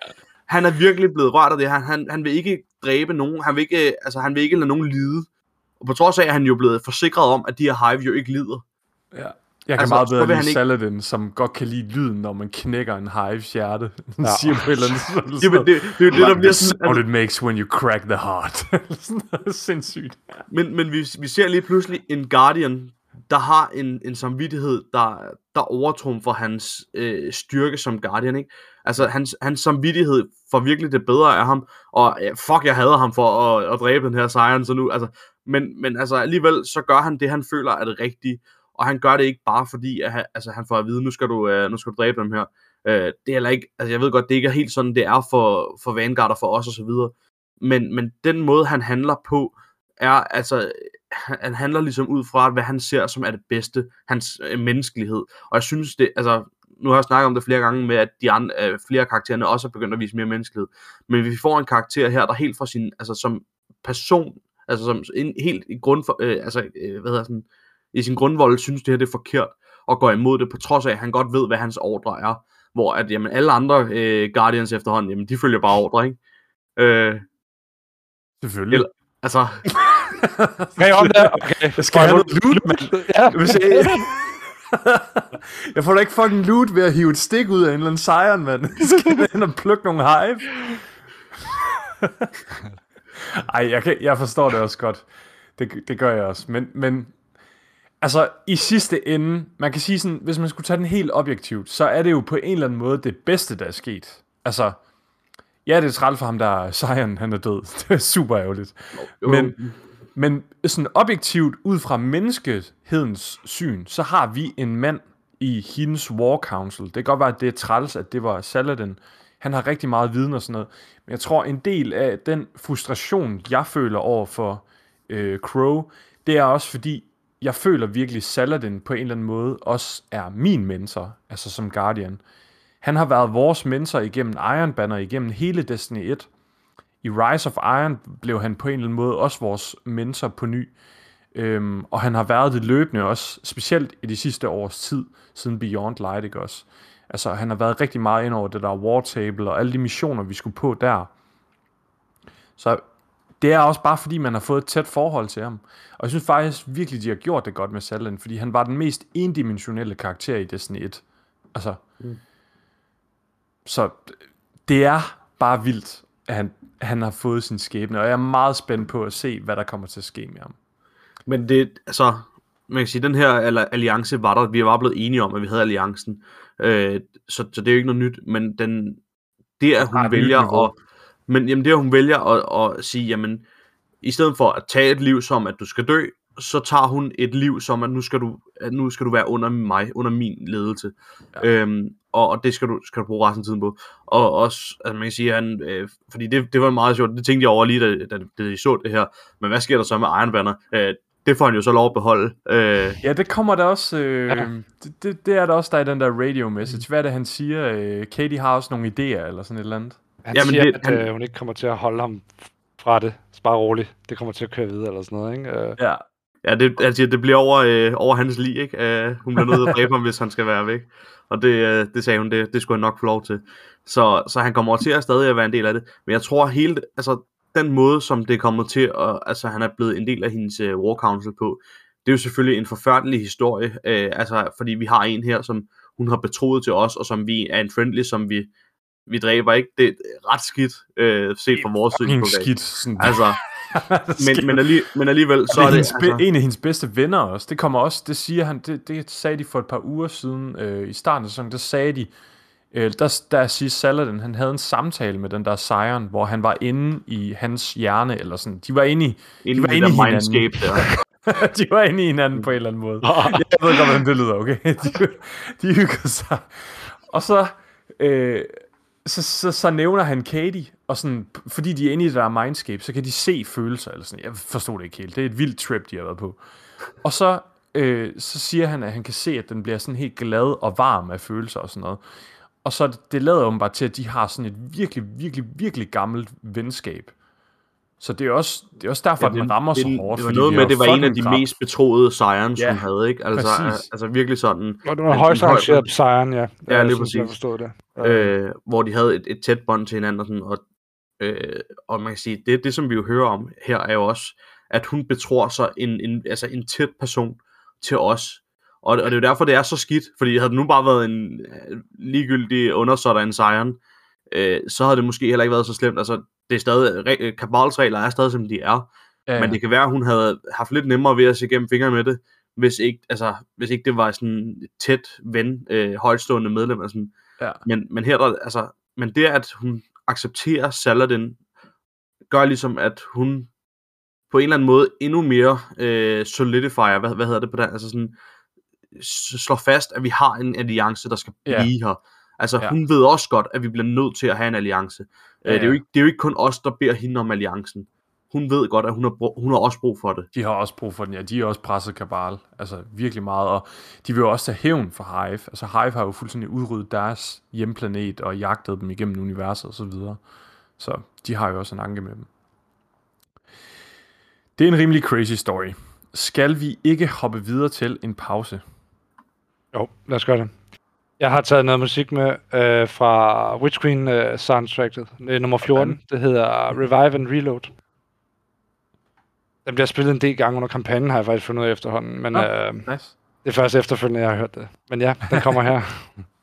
Han er virkelig blevet rørt af det. Han, han, han vil ikke dræbe nogen. Han vil ikke, altså, han vil ikke lade nogen lide. Og på trods af, at han jo er blevet forsikret om, at de her hive jo ikke lider. Ja. Jeg kan Altså, meget bedre lide ikke- Saladin, som godt kan lide lyden, når man knækker en hives hjerte. Ja. siger på et eller andet sådan Jamen, det, det er jo det, der bliver sådan... What it makes when you crack the heart. Sådan noget Sindssygt. Men, men vi, vi ser lige pludselig en Guardian, der har en, en samvittighed, der, der overtrumfer hans øh, styrke som Guardian, ikke? Altså, hans, hans samvittighed får virkelig det bedre af ham, og øh, fuck, jeg hader ham for at, at dræbe den her sejren, så nu, altså, men, men altså, alligevel, så gør han det, han føler er det rigtige, og han gør det ikke bare fordi, at han, altså, han får at vide, nu skal du, øh, nu skal du dræbe dem her. Øh, det er heller ikke, altså, jeg ved godt, det ikke er helt sådan, det er for, for Vanguard og for os og så videre, men, men den måde, han handler på, er altså, han, han handler ligesom ud fra, hvad han ser som er det bedste, hans øh, menneskelighed. Og jeg synes det, altså, nu har jeg snakket om det flere gange med, at de andre, øh, flere karaktererne også er begyndt at vise mere menneskelighed. Men vi får en karakter her, der helt fra sin, altså som person, altså som en, helt i grund for, øh, altså, øh, hvad hedder sådan, i sin grundvold synes det her det er forkert, og går imod det, på trods af, at han godt ved, hvad hans ordre er. Hvor at, jamen, alle andre øh, Guardians efterhånden, jamen, de følger bare ordre, ikke? Øh, Selvfølgelig. Eller- altså, Okay, om det. Okay. Jeg skal have noget loot, mand. Ja. Hvis jeg... jeg får da ikke fucking loot ved at hive et stik ud af en eller anden sejren, mand. Jeg skal ind og plukke nogle hive. Ej, jeg, kan, jeg forstår det også godt. Det, det gør jeg også. Men, men altså, i sidste ende, man kan sige sådan, hvis man skulle tage den helt objektivt, så er det jo på en eller anden måde det bedste, der er sket. Altså, ja, det er trælt for ham, der er sejren, han er død. Det er super ærgerligt. jo, Men, men sådan objektivt, ud fra menneskehedens syn, så har vi en mand i hendes War Council. Det kan godt være, at det er træls, at det var Saladin. Han har rigtig meget viden og sådan noget. Men jeg tror, en del af den frustration, jeg føler over for øh, Crow, det er også fordi, jeg føler virkelig, Saladin på en eller anden måde også er min mentor, altså som Guardian. Han har været vores mentor igennem Iron Banner, igennem hele Destiny 1. I Rise of Iron blev han på en eller anden måde også vores mentor på ny. Øhm, og han har været det løbende også, specielt i de sidste års tid, siden Beyond Light, ikke også? Altså, han har været rigtig meget ind over det der War Table, og alle de missioner, vi skulle på der. Så det er også bare fordi, man har fået et tæt forhold til ham. Og jeg synes faktisk virkelig, de har gjort det godt med Saladin, fordi han var den mest endimensionelle karakter i Destiny 1. Altså, mm. så det er bare vildt, at han, han har fået sin skæbne, og jeg er meget spændt på at se, hvad der kommer til at ske med ham. Men det, altså, man kan sige, den her alli- alliance var der, vi var blevet enige om, at vi havde alliancen, øh, så, så det er jo ikke noget nyt, men den, det at hun vælger at, men jamen det at hun vælger at, at sige, jamen, i stedet for at tage et liv som, at du skal dø, så tager hun et liv som, at nu skal du, at nu skal du være under mig, under min ledelse. Ja. Øhm, og, og det skal du, skal du bruge resten af tiden på. Og også, altså man kan sige, han, øh, fordi det, det var meget sjovt, det tænkte jeg over lige, da, da, da I så det her. Men hvad sker der så med Iron Banner? Øh, det får han jo så lov at beholde. Øh, Ja, det kommer der også. Øh, Ja. ja. det, det, det er der også, der er i den der radio message. Hvad er det, han siger? Øh, Katie har også nogle idéer, eller sådan et eller andet. Han Jamen, siger, det- at han- øh, hun ikke kommer til at holde ham fra det. Så bare roligt. Det kommer til at køre videre eller sådan noget, ikke? Øh, Ja. Ja, det, altså, det bliver over, øh, over hans lig, ikke? Øh, hun bliver nødt til at dræbe ham, hvis han skal være væk. Og det, øh, det sagde hun, det, det skulle han nok få lov til. Så, så han kommer til at stadig at være en del af det. Men jeg tror helt, altså, den måde, som det er kommet til, og altså han er blevet en del af hendes uh, War Council på, det er jo selvfølgelig en forfærdelig historie, uh, altså fordi vi har en her, som hun har betroet til os, og som vi er en friendly, som vi, vi dræber ikke. Det er ret skidt, uh, set fra vores synspunkt. skidt. Sådan. Altså, men, men, alligevel, men alligevel, så Så er det er det... Altså, en af hendes bedste venner også. Det kommer også, det siger han, det, det sagde de for et par uger siden øh, i starten af sæsonen, der sagde de, øh, der, der siger Saladin, han havde en samtale med den der Sion, hvor han var inde i hans hjerne, eller sådan, de var inde i, inden var det inde i hinanden. der. de var inde i hinanden på en eller anden måde. Jeg ved godt, hvordan det lyder, okay? De, de hyggede sig. Og så, øh, så, så, så nævner han Katie, og sådan, fordi de er inde i det der mindscape, så kan de se følelser, eller sådan. Jeg forstod det ikke helt. Det er et vildt trip, de har været på. Og så, øh, så siger han, at han kan se, at den bliver sådan helt glad og varm af følelser og sådan noget. Og så det, det lader åbenbart til, at de har sådan et virkelig, virkelig, virkelig gammelt venskab. Så det er også, det er også derfor, ja, at den rammer det, så hårdt. Det var noget med, det var en af de grab- mest betroede sejren, Ja, hun havde, ikke? Altså, præcis. altså virkelig sådan, Og det var En- højst en høj- arrangeret på sejren, ja. Ja, lige som Jeg præcis. forstod det. øh, hvor de havde et, et tæt bånd til hinanden, og, sådan, og, øh, og man kan sige, det, det som vi jo hører om her, er jo også, at hun betror sig en, en, altså en tæt person til os. Og, og det er jo derfor, det er så skidt, fordi havde det nu bare været en øh, ligegyldig undersåtter en sejren, øh, så havde det måske heller ikke været så slemt. Altså, det er stadig, re- Kabals regler er stadig, som de er. Ja, Ja. Men det kan være, at hun havde haft lidt nemmere ved at se gennem fingre med det, hvis ikke, altså, hvis ikke det var sådan tæt ven, øh, højtstående medlem. Og sådan. Ja. Men, men her, der, altså, men det, at hun accepterer Saladin, gør ligesom, at hun på en eller anden måde endnu mere øh, solidifier, hvad, hvad hedder det på den, altså sådan, slår fast, at vi har en alliance, der skal Ja. blive her. Altså, Ja. hun ved også godt, at vi bliver nødt til at have en alliance. Ja, Ja, det, er jo ikke, det er jo ikke kun os, der beder hende om alliancen. Hun ved godt, at hun har, brug, hun har også brug for det. De har også brug for den, ja. De har også presset Kabal. Altså virkelig meget. Og de vil jo også tage hævn for Hive. Altså Hive har jo fuldstændig udryddet deres hjemplanet og jagtet dem igennem universet og så videre. Så de har jo også en anke med dem. Det er en rimelig crazy story. Skal vi ikke hoppe videre til en pause? Jo, lad os gøre det. Jeg har taget noget musik med øh, fra Witch Queen øh, soundtracket, øh, nummer 14. Det hedder Revive and Reload. Den bliver spillet en del gange under kampagnen, har jeg faktisk fundet ud af efterhånden. Men Nå. øh, Nice. det er først efterfølgende, jeg har hørt det. Men ja, den kommer her.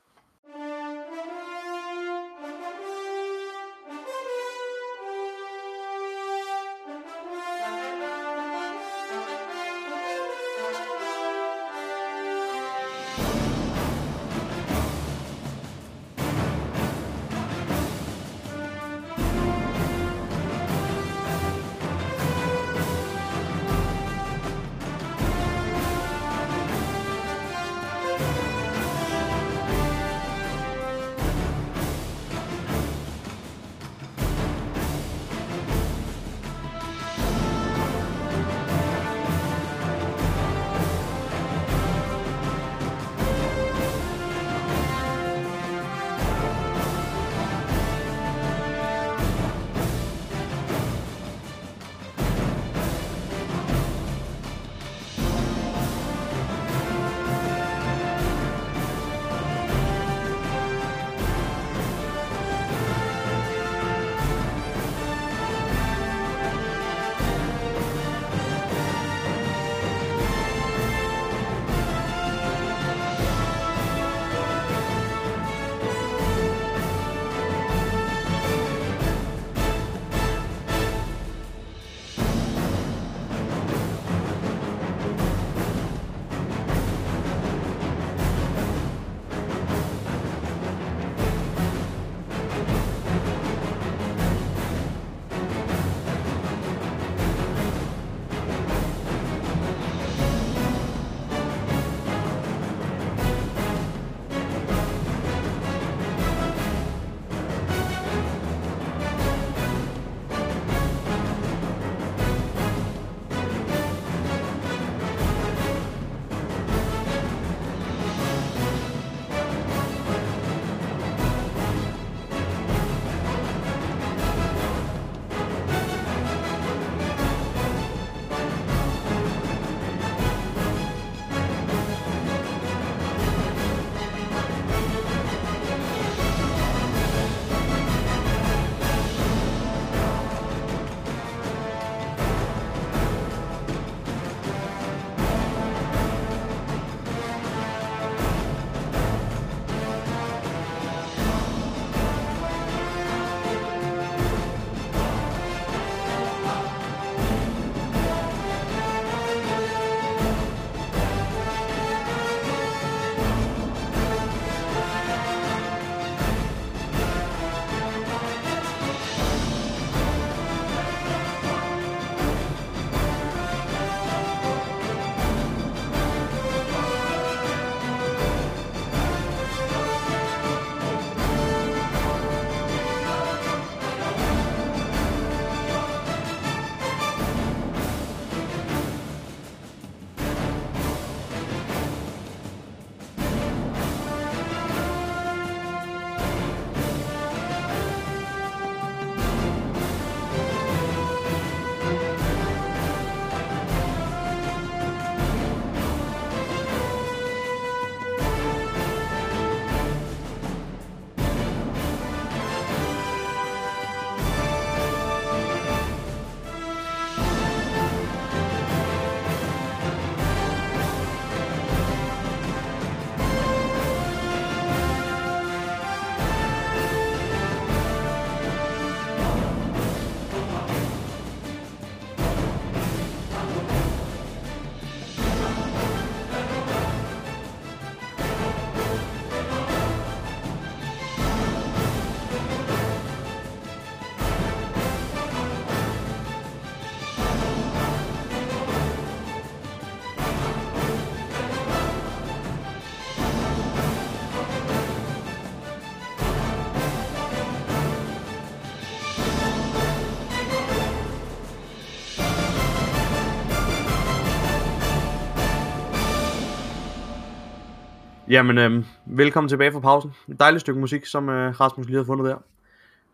Jamen, øh, velkommen tilbage fra pausen. Et dejligt stykke musik, som øh, Rasmus lige har fundet der.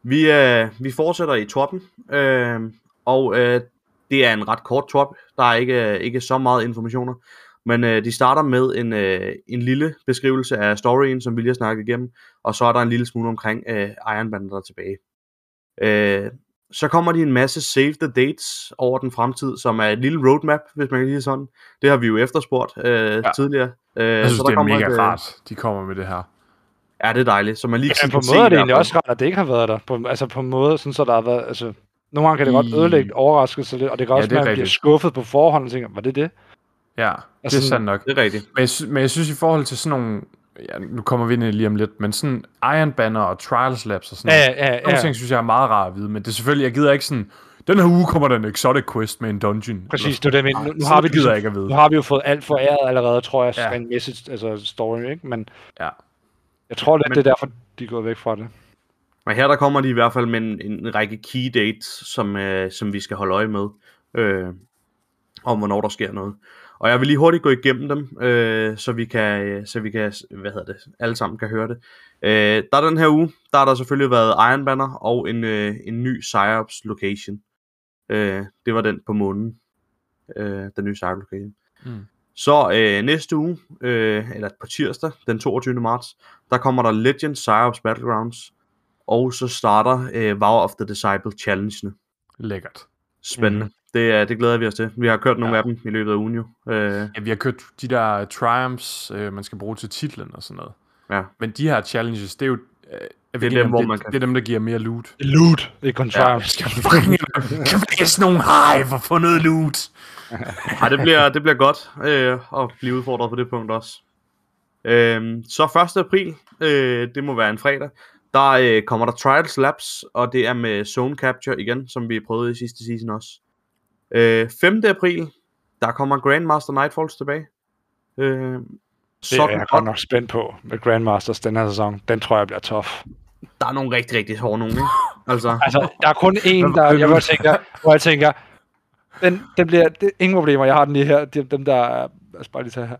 Vi, øh, vi fortsætter i toppen, øh, og øh, det er en ret kort top. Der er ikke, øh, ikke så meget informationer, men øh, de starter med en, øh, en lille beskrivelse af storyen, som vi lige har snakket igennem, og så er der en lille smule omkring øh, Iron Band, der er tilbage. Øh, så kommer de en masse save the dates over den fremtid, som er et lille roadmap, hvis man kan sige det sådan. Det har vi jo efterspurgt øh, ja. tidligere. Øh, Jeg synes, så det er kommer mega et, øh, rart, de kommer med det her. Ja, det er dejligt. Så man lige Men på kan en se måde er det egentlig også rart, at det ikke har været der. På, altså på en måde, sådan så der har været... Altså, nogle gange kan det godt ødelægge overraskelse lidt, og det kan Ja, også det er være, at man bliver skuffet på forhånd og tænker, var det det? Ja, det Altså, er sandt nok. Det er rigtigt. Men jeg, sy- men jeg synes i forhold til sådan nogle, ja, nu kommer vi ind i lige om lidt, men sådan Iron Banner og Trials Labs og sådan Ja, noget, ja, ja. nogle ja. ting synes jeg er meget rart at vide, men det er selvfølgelig, jeg gider ikke sådan, den her uge kommer der en exotic quest med en dungeon. Præcis, det er det. Nu, nu, har vi gider ligesom, jeg ikke at vide. nu har vi jo fået alt for æret allerede, tror jeg, Ja. en message, altså story, ikke? Men Ja. jeg tror lidt, Men- det er derfor, de er gået væk fra det. Men her der kommer de i hvert fald med en, en række key dates, som, øh, som vi skal holde øje med, øh, om hvornår der sker noget. Og jeg vil lige hurtigt gå igennem dem, øh, så vi kan, så vi kan, hvad hedder det, alle sammen kan høre det. Øh, der er den her uge, der har der selvfølgelig været Iron Banner og en, øh, en ny Psyops location. Øh, det var den på månen, øh, den nye Psyops location. Mm. Så øh, næste uge, øh, eller på tirsdag, den 22. marts, der kommer der Legend Psyops Battlegrounds, og så starter øh, Vow of the Disciple Challenge. Lækkert. Spændende. Mm. Det, er, det glæder vi os til. Vi har kørt nogle Ja. af dem i løbet af ugen jo. Øh, Ja, vi har kørt de der triumphs, øh, man skal bruge til titlen og sådan noget. ja. Men de her challenges, det er jo... Øh, Det er dem, om hvor det, man kan- det er dem, der giver mere loot. Loot, ikke kun triumph. Skal vi bringe Kan vi læse nogle for at få noget loot? Ej, det bliver, det bliver godt øh, at blive udfordret på det punkt også. Øh, så 1. april, øh, det må være en fredag, der øh, kommer der Trials Labs, og det er med Zone Capture igen, som vi prøvede i sidste season også. Øh, 5. april, der kommer Grandmaster Nightfalls tilbage. Øh, Det er jeg godt nok spændt på med Grandmasters den her sæson. Den tror jeg bliver tough. Der er nogle rigtig, rigtig hårde nogle, ikke? Altså, Altså, der er kun én, der, jeg hvor tænker, hvor jeg tænker, den, den bliver, det, ingen problemer, jeg har den lige her, de, dem der, er- lad os bare lige tage her.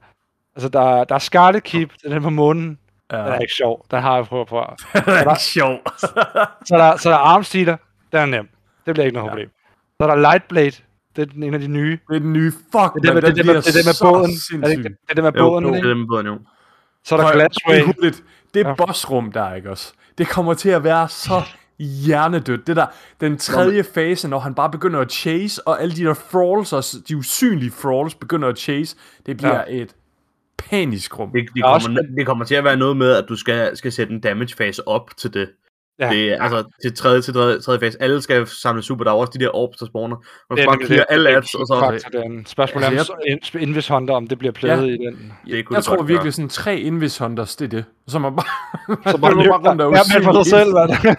Altså, der, der er Scarlet Keep, det er den på månen, Ja. den er ikke sjov, den har jeg prøvet på. det er ikke sjovt. Så er der, så er der Armstealer, den er nem, det bliver ikke noget Ja. problem. Så er der Lightblade, det er den, en af de nye. Det er den nye. Fuck, Det er det, med, det, er det, med, det er det med så båden. Er det, det er det med båden, jo, det er dem båden, jo. Så er der Glassway. det er hurtigt. Det Ja. bossrum der, ikke også? Det kommer til at være så hjernedødt. Det der, den tredje fase, når han bare begynder at chase, og alle de der thralls, og de usynlige thralls begynder at chase, det bliver Ja. et panisk rum. Det, det, er kommer, det kommer til at være noget med, at du skal, skal sætte en damage fase op til det. Ja. Ja. Det er altså til tredje til tredje, tredje fase. Alle skal samle super. Der er også de der orbs, der spawner. Man Det er skal bare det. alle ads, og så... Den. Spørgsmålet er, Altså, om Invis Hunter, om det bliver plædet i den. Det kunne jeg det tror virkelig gøre. sådan tre Invis Hunters, det er det. Så man bare, Så bare løb rundt og ja, med for dig usynlig. selv, hvad?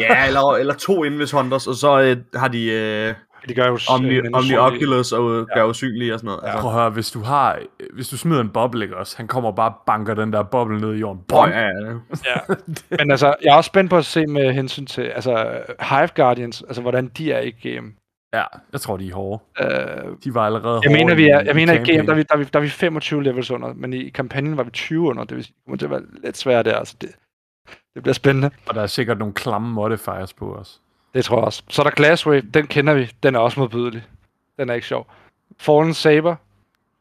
Ja, eller, eller to Invis Hunters, og så øh, har de øh, De gør jo Omni, øh, Omni Oculus og øh, gør usynlige og sådan noget. Altså, Prøv at høre, hvis du har, hvis du smider en boble, ikke også? Han kommer og bare banker den der boble ned i jorden. Bom! ja, ja. Ja. Men altså, jeg er også spændt på at se med hensyn til altså, Hive Guardians, altså hvordan de er i game. Ja, jeg tror, de er hårde. Uh, De var allerede jeg mener, vi er, jeg mener i game, campaign. der er, vi, der, er vi, der er vi 25 levels under, men i kampagnen var vi 20 under, det vil sige, det være lidt svært der. Altså, det, det bliver spændende. Og der er sikkert nogle klamme modifiers på os. Det tror jeg også. Så er der Glasswave, den kender vi, den er også modbydelig. Den er ikke sjov. Fallen Saber,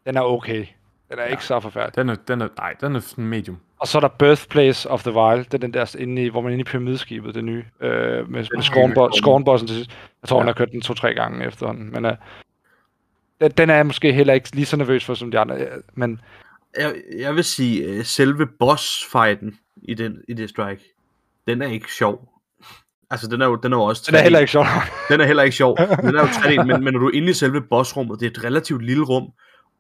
den er okay. Den er ja. ikke så forfærdelig. Den er, den er, nej, den er sådan medium. Og så er der Birthplace of the Wild, det er den der, inde i, hvor man er inde i pyramideskibet, det nye, øh, med, med Scornbo- Scornbossen til sidst. Jeg tror, ja. Hun har kørt den to-tre gange efterhånden, men øh, den, den er jeg måske heller ikke lige så nervøs for som de andre, men Jeg, jeg vil sige, øh, selve bossfighten i, den, i det strike, den er ikke sjov. Altså, den er jo, den er jo også den er 3D. heller ikke sjov. Den er heller ikke sjov. Den er jo 3D, men, men når du er inde i selve bossrummet, det er et relativt lille rum,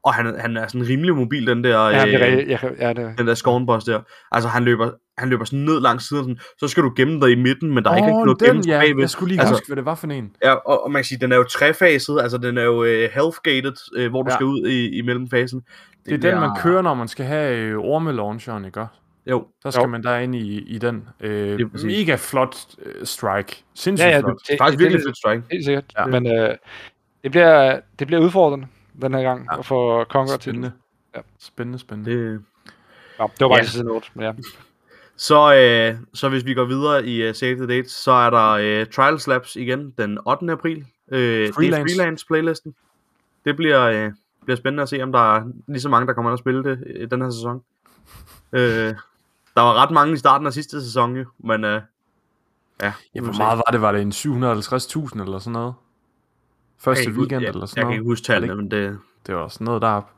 og han, han er sådan rimelig mobil, den der, ja, det er øh. Jeg, ja, det, den der scornboss der. Altså, han løber, han løber sådan ned langs siden, sådan, så skal du gemme dig i midten, men der er ikke rigtig noget den, gemme ja. bagved. Jeg skulle lige Altså- huske, hvad det var for en. Ja, og, og man kan sige, den er jo trefaset, altså den er jo øh, health-gated, øh, hvor du Ja. skal ud i, i mellemfasen. Det er den, man kører, når man skal have øh, ormelauncheren, ikke? Jo, Der skal Jo. man derind i, i den. Øh, mega flot øh, strike. Sindssygt ja, ja, flot. det, det, faktisk det, virkelig det, fedt strike. Helt sikkert. Ja. Men øh, det, bliver, det bliver udfordrende den her gang, ja. At få Conquer til Spændende. Ja. Spændende, spændende. Det, Ja, det var bare Ja. ja. side note. men Ja. Så, øh, så hvis vi går videre i uh, Save the Dates, så er der øh, Trials Labs igen den 8. april. Øh, Det er Freelance. freelance playlisten. Det bliver, øh, bliver spændende at se, om der er lige så mange, der kommer ind og spille det i den her sæson. Øh, der var ret mange i starten af sidste sæson, jo, men øh, ja. Ja, hvor meget var det? Var det en 750.000 eller sådan noget? Første Jeg weekend jeg, eller Jeg sådan kan ikke noget? huske tallene, men det, Det var sådan noget deroppe.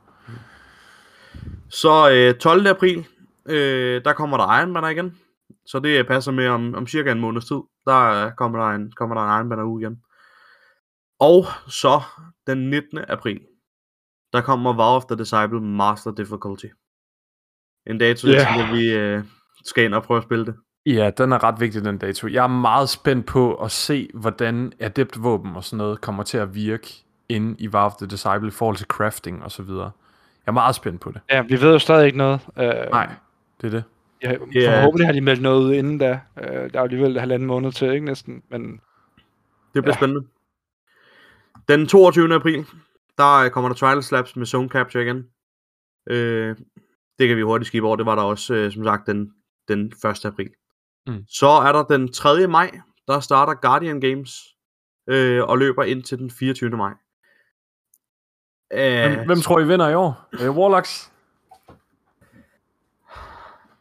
Så øh, 12. april, øh, der kommer der Iron Banner igen. Så det passer med om, om cirka en måneds tid. Der øh, kommer der en, kommer der en Iron Banner uge igen. Og så den 19. april, der kommer Vow of the Disciple Master Difficulty. En dato, yeah. hvor vi øh, skal ind og prøve at spille det. Ja, den er ret vigtig, den dato. Jeg er meget spændt på at se, hvordan adept våben og sådan noget kommer til at virke inde i War of the Disciple i forhold til crafting og så videre. Jeg er meget spændt på det. ja, vi ved jo stadig ikke noget. Øh, Nej, det er det. Ja, forhåbentlig har de meldt noget ud inden da. Øh, der er jo alligevel halvanden måned til, ikke næsten? Men Det bliver Ja. spændende. Den 22. april, der øh, kommer der Trials Labs med Zone Capture igen. Øh, det kan vi hurtigt skibe over. Det var der også, øh, som sagt, den, den 1. april. Mm. Så er der den 3. maj, der starter Guardian Games øh, og løber ind til den 24. maj. Øh, Hvem, hvem tror I vinder i år? Er det Warlocks?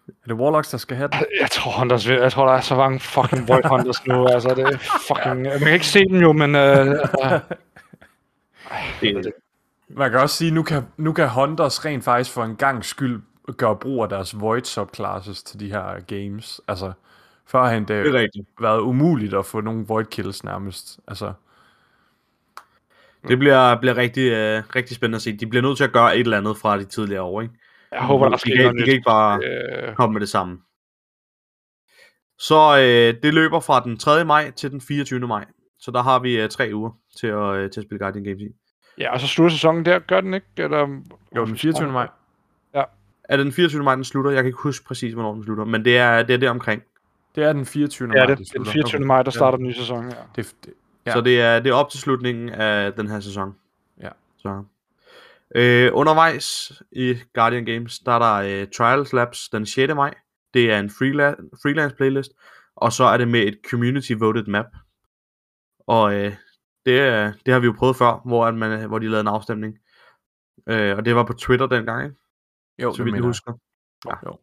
Er det Warlocks, der skal have den? jeg tror, Hunters, vil- jeg tror, der er så mange fucking Void Hunters nu. Altså, det er fucking... Man kan ikke se dem jo, men... Øh, altså, det, Man kan også sige, nu kan, nu kan Hunters rent faktisk for en gang skyld gøre brug af deres Void subclasses til de her games. Altså, førhen det, det er rigtigt. været umuligt at få nogle Void kills nærmest. Altså, Det bliver, bliver rigtig, øh, rigtig spændende at se. De bliver nødt til at gøre et eller andet fra de tidligere år, ikke? jeg håber, der de sker kan, noget de kan ikke bare... Øh, komme med det samme. Så øh, det løber fra den 3. maj til den 24. maj. Så der har vi øh, tre uger til at, øh, til at spille Guardian Games i. ja, og så slutter sæsonen der, gør den ikke? Eller, jo, den 24. maj. Er det den 24. maj, den slutter? Jeg kan ikke huske præcis, hvornår den slutter, men det er, det er der omkring. Det er den 24. Ja, maj, det, den den slutter. 24. maj, der starter den nye sæson, ja. Det, det, Ja. Ja. Så det er, det er op til slutningen af den her sæson. Ja. Så. Øh, undervejs i Guardian Games, der er der øh, Trials Labs den 6. maj. Det er en freela- freelance playlist. Og så er det med et community voted map. Og øh, det, er- det har vi jo prøvet før, hvor, at man, hvor de lavede en afstemning. Øh, og det var på Twitter dengang, ikke? jo, så vidt jeg husker. Ja. Jo.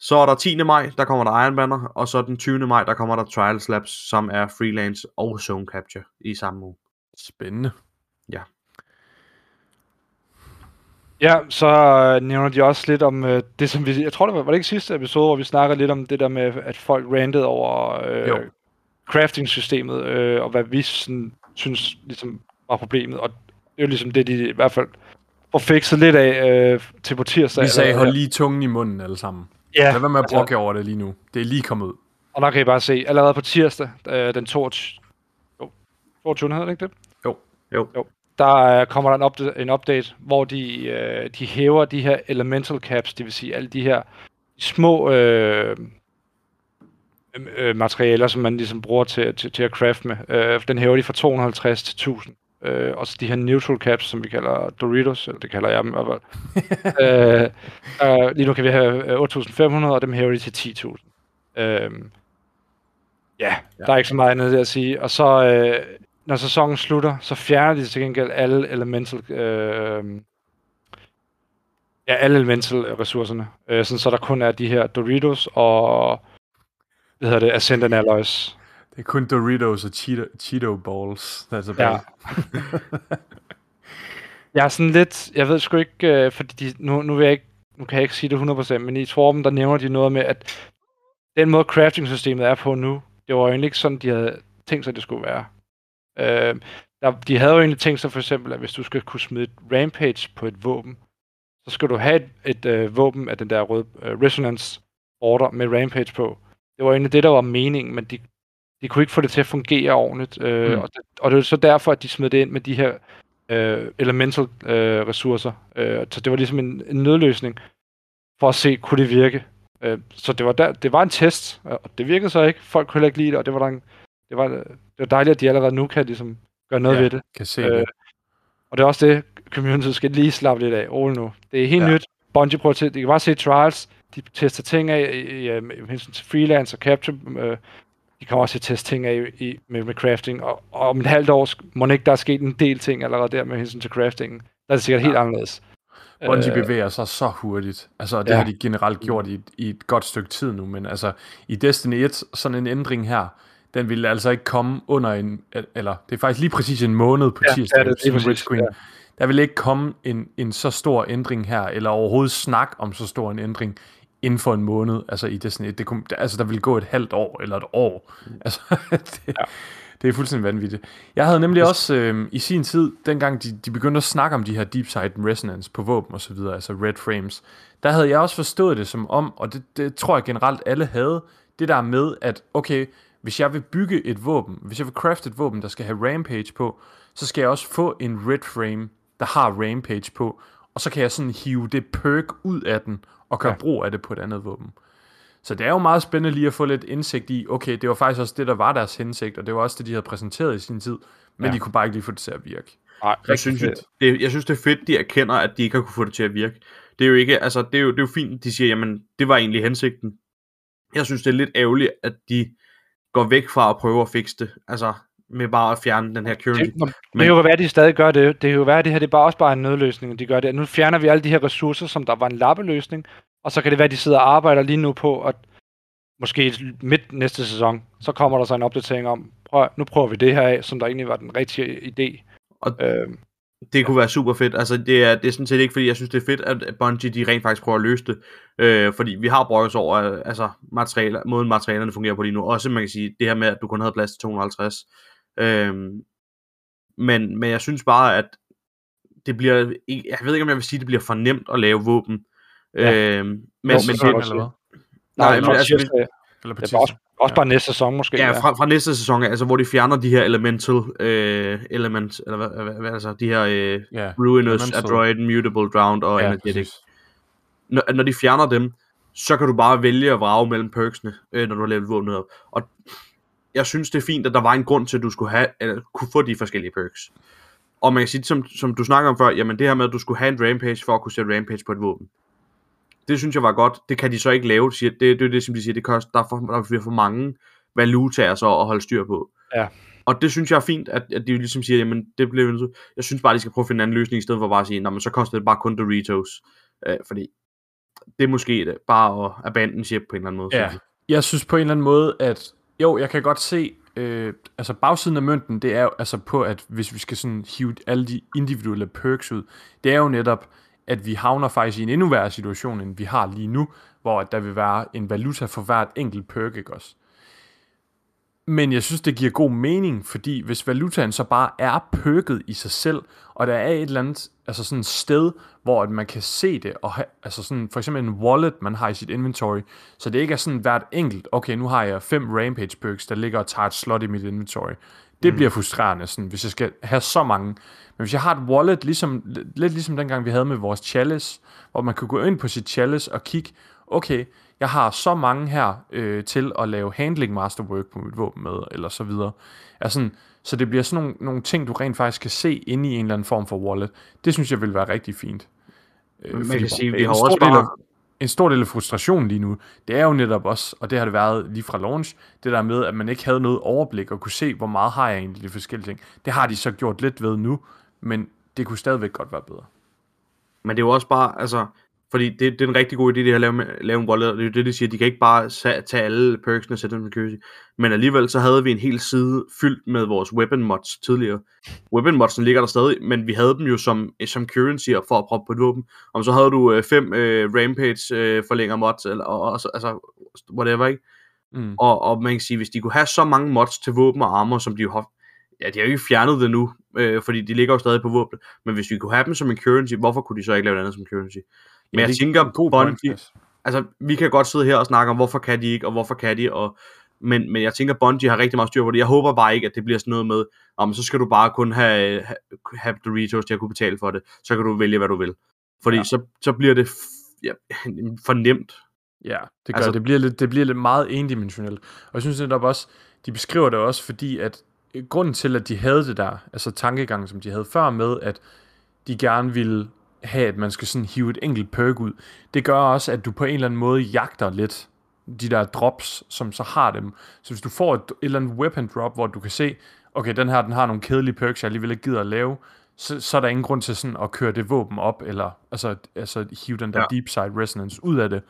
Så er der 10. maj, der kommer der Iron Banner, og så den 20. maj, der kommer der Trials Labs, som er freelance og zone capture i samme uge. Spændende. Ja, så øh, nævner de også lidt om øh, det, som vi... Jeg tror, det var, var det ikke sidste episode, hvor vi snakkede lidt om det der med, at folk rantede over Jo. øh, crafting-systemet, øh, og hvad vi sådan, synes ligesom var problemet. Og det er jo ligesom det, de i hvert fald får fikset lidt af øh, til på tirsdag. Vi sagde, hold lige tungen i munden alle sammen. Ja, Lad være med at altså- brokke over det lige nu. Det er lige kommet ud. Og der kan I bare se, allerede på tirsdag, øh, den 22. Jo, 22. hedder det ikke det? Jo. Jo. jo. Der øh, kommer der en, update, en update, hvor de, øh, de hæver de her elemental caps, det vil sige alle de her små øh, øh, materialer, som man ligesom bruger til, til, til at craft med. Øh, den hæver de fra 250 til 1000. Øh, og så de her neutral caps, som vi kalder Doritos, eller det kalder jeg dem i hvert fald. øh, øh, lige nu kan vi have øh, 8500, og dem hæver de til 10.000. Øhm, ja, ja, der er ikke så meget andet at sige. Og så, øh, når sæsonen slutter, så fjerner de til gengæld alle elemental, øh, ja, alle elemental ressourcerne. Øh, sådan, så der kun er de her Doritos og, hvad hedder det, Ascendant Alloys. Det er kun Doritos og Cheeto, Cheeto Balls, der er tilbage. Ja. Jeg er sådan lidt, jeg ved sgu ikke, øh, fordi de, nu, nu, vil jeg ikke, nu kan jeg ikke sige det 100%, men i Torben, der nævner de noget med, at den måde crafting-systemet er på nu, det var jo egentlig ikke sådan, de havde tænkt sig, det skulle være. Øh, der, de havde jo egentlig tænkt sig for eksempel, at hvis du skal kunne smide et rampage på et våben, så skal du have et, et øh, våben af den der røde øh, resonance order med rampage på. Det var egentlig det, der var meningen, men de, de kunne ikke få det til at fungere ordentligt. Øh, Mm. og, det, og det var så derfor, at de smed det ind med de her øh, elemental øh, ressourcer. Øh, så det var ligesom en, en nødløsning for at se, kunne det virke. Øh, så det var, der, det var en test, og det virkede så ikke. Folk kunne heller ikke lide det, og det var, en, det var, det var dejligt, at de allerede nu kan ligesom gøre noget Ja. ved det. Kan se Øh, det. Og det er også det, community skal lige slappe lidt af. Rolig nu. Det er helt ja. nyt. Bungie prøver til, de kan bare se Trials. De tester ting af i, i, øh, med hensyn til freelance og capture. Øh, de kommer også til at teste ting af i, med, med crafting, og, og om et halvt år må ikke der er sket en del ting allerede der med hensyn til crafting. Der er det sikkert ja. helt anderledes. Bungie Øh, bevæger sig så hurtigt. Altså, det ja. har de generelt gjort i, i et godt stykke tid nu, men altså, i Destiny 1, sådan en ændring her, den ville altså ikke komme under en, eller det er faktisk lige præcis en måned på Ja, tirsdag, det er det, Queen. ja. Der vil ikke komme en, en så stor ændring her, eller overhovedet snak om så stor en ændring inden for en måned, altså i Destiny 1. Det kunne, altså, der vil gå et halvt år, eller et år. Altså, det, ja. det er fuldstændig vanvittigt. Jeg havde nemlig også øh, i sin tid, dengang de, de begyndte at snakke om de her Deep Sight Resonance på våben og så videre, altså Red Frames, der havde jeg også forstået det som om, og det, det tror jeg generelt alle havde, det der med, at okay, hvis jeg vil bygge et våben, hvis jeg vil crafte et våben, der skal have Rampage på, så skal jeg også få en Red Frame, der har Rampage på, og så kan jeg sådan hive det perk ud af den, og gøre ja. brug af det på et andet våben. Så det er jo meget spændende lige at få lidt indsigt i, okay, det var faktisk også det, der var deres hensigt, og det var også det, de havde præsenteret i sin tid, men ja. de kunne bare ikke lige få det til at virke. Nej, Jeg synes, det, det, jeg synes, det er fedt, de erkender, at de ikke har kunne få det til at virke. Det er jo ikke, altså, det er jo, det er jo fint, de siger, jamen, det var egentlig hensigten. Jeg synes, det er lidt ærgerligt, at de går væk fra at prøve at fikse det. Altså, med bare at fjerne den her currency. Det, det kan jo være, at de stadig gør det. Det kan jo være, at det her det er bare også bare en nødløsning, de gør det. Nu fjerner vi alle de her ressourcer, som der var en lappeløsning, og så kan det være, at de sidder og arbejder lige nu på, at måske midt næste sæson, så kommer der så en opdatering om, prøv, nu prøver vi det her af, som der egentlig var den rigtige idé. Og Øh, Det kunne være super fedt. Altså, det er, det er sådan set ikke, fordi jeg synes, det er fedt, at Bungie de rent faktisk prøver at løse det. Øh, fordi vi har brugt os over, altså, materialer, måden materialerne fungerer på lige nu. Også, man kan sige, det her med, at du kun havde plads til 250. Øh, men, men jeg synes bare, at det bliver, jeg ved ikke, om jeg vil sige, at det bliver for nemt at lave våben. Ja. Øh, men, men det, eller hvad? nej, Nej, men altså, hvis- Eller på det er også, også bare næste sæson måske. Ja, fra, fra næste sæson, altså hvor de fjerner de her elemental øh, elements, eller hvad, hvad, hvad altså, de her øh, Ja, ruinous, elemental. adroit, mutable, drowned og ja, energetic. præcis. Når, når de fjerner dem, så kan du bare vælge at vrage mellem perksene, øh, når du har lavet våbnet op. Og jeg synes, det er fint, at der var en grund til, at du skulle have, eller kunne få de forskellige perks. Og man kan sige, som, som du snakker om før, jamen det her med, at du skulle have en rampage for at kunne sætte rampage på et våben. Det synes jeg var godt. Det kan de så ikke lave. Det, det er det, som de siger, det koster, der, er for, der bliver for mange valutaer så at holde styr på. Ja. Og det synes jeg er fint, at, at de ligesom siger, jamen det til. Jeg synes bare, de skal prøve at finde en anden løsning, i stedet for bare at sige, "Nå, men så koster det bare kun Doritos. Øh, fordi det er måske det, bare at abandon ship på en eller anden måde. Ja, synes jeg synes på en eller anden måde, at jo, jeg kan godt se, øh, altså bagsiden af mønten, det er jo altså på, at hvis vi skal sådan hive alle de individuelle perks ud, det er jo netop, at vi havner faktisk i en endnu værre situation, end vi har lige nu, hvor at der vil være en valuta for hvert enkelt perk, ikke også? Men jeg synes, det giver god mening, fordi hvis valutaen så bare er perket i sig selv, og der er et eller andet altså sådan et sted, hvor at man kan se det, og have, altså sådan, for eksempel en wallet, man har i sit inventory, så det ikke er sådan hvert enkelt, okay, nu har jeg fem rampage perks, der ligger og tager et slot i mit inventory. Det mm. bliver frustrerende, sådan, hvis jeg skal have så mange. Men hvis jeg har et wallet, ligesom, lidt ligesom dengang vi havde med vores chalice, hvor man kan gå ind på sit chalice og kigge, okay, jeg har så mange her øh, til at lave handling masterwork på mit våben med, eller så videre. Altså, så det bliver sådan nogle, nogle ting, du rent faktisk kan se inde i en eller anden form for wallet. Det synes jeg vil være rigtig fint. Øh, Man kan sige, vi har også bare... en stor del af frustrationen lige nu, det er jo netop også, og det har det været lige fra launch, det der med, at man ikke havde noget overblik og kunne se, hvor meget har jeg egentlig de forskellige ting. Det har de så gjort lidt ved nu, men det kunne stadigvæk godt være bedre. Men det er jo også bare, altså, fordi det, det er en rigtig god idé, det her at lave, med, lave en wallet, og det er det, de siger, de kan ikke bare tage alle perksene og sætte dem currency. Men alligevel så havde vi en hel side fyldt med vores weapon mods tidligere. Weapon modsen ligger der stadig, men vi havde dem jo som, som currency for at proppe på et våben. Om så havde du øh, fem øh, rampage øh, forlænger mods, eller, og, og, så- altså, whatever, ikke? Mm. Og, og man kan sige, hvis de kunne have så mange mods til våben og armor, som de jo har, ja, de har jo ikke fjernet det nu, øh, fordi de ligger jo stadig på våben, men hvis vi kunne have dem som en currency, hvorfor kunne de så ikke lave noget andet som currency? Men jeg er tænker, god point, Chris. altså vi kan godt sidde her og snakke om, hvorfor kan de ikke, og hvorfor kan de, og, men, men jeg tænker, Bungie har rigtig meget styr på det. Jeg håber bare ikke, at det bliver sådan noget med, om så skal du bare kun have, have, have Doritos til at kunne betale for det, så kan du vælge, hvad du vil. Fordi Ja. så, så bliver det ja, for nemt. Ja, det gør Altså- altså, det. Bliver lidt, det bliver lidt meget endimensionelt. Og jeg synes netop også, de beskriver det også, fordi at øh, grunden til, at de havde det der, altså tankegangen, som de havde før med, at de gerne ville have, at man skal sådan hive et enkelt perk ud. Det gør også, at du på en eller anden måde jagter lidt de der drops, som så har dem. Så hvis du får et, et eller andet weapon drop, hvor du kan se, okay, den her, den har nogle kedelige perks, jeg alligevel ikke gider at lave, så, så er der ingen grund til sådan at køre det våben op, eller altså, altså hive den der ja. Deep side resonance ud af det.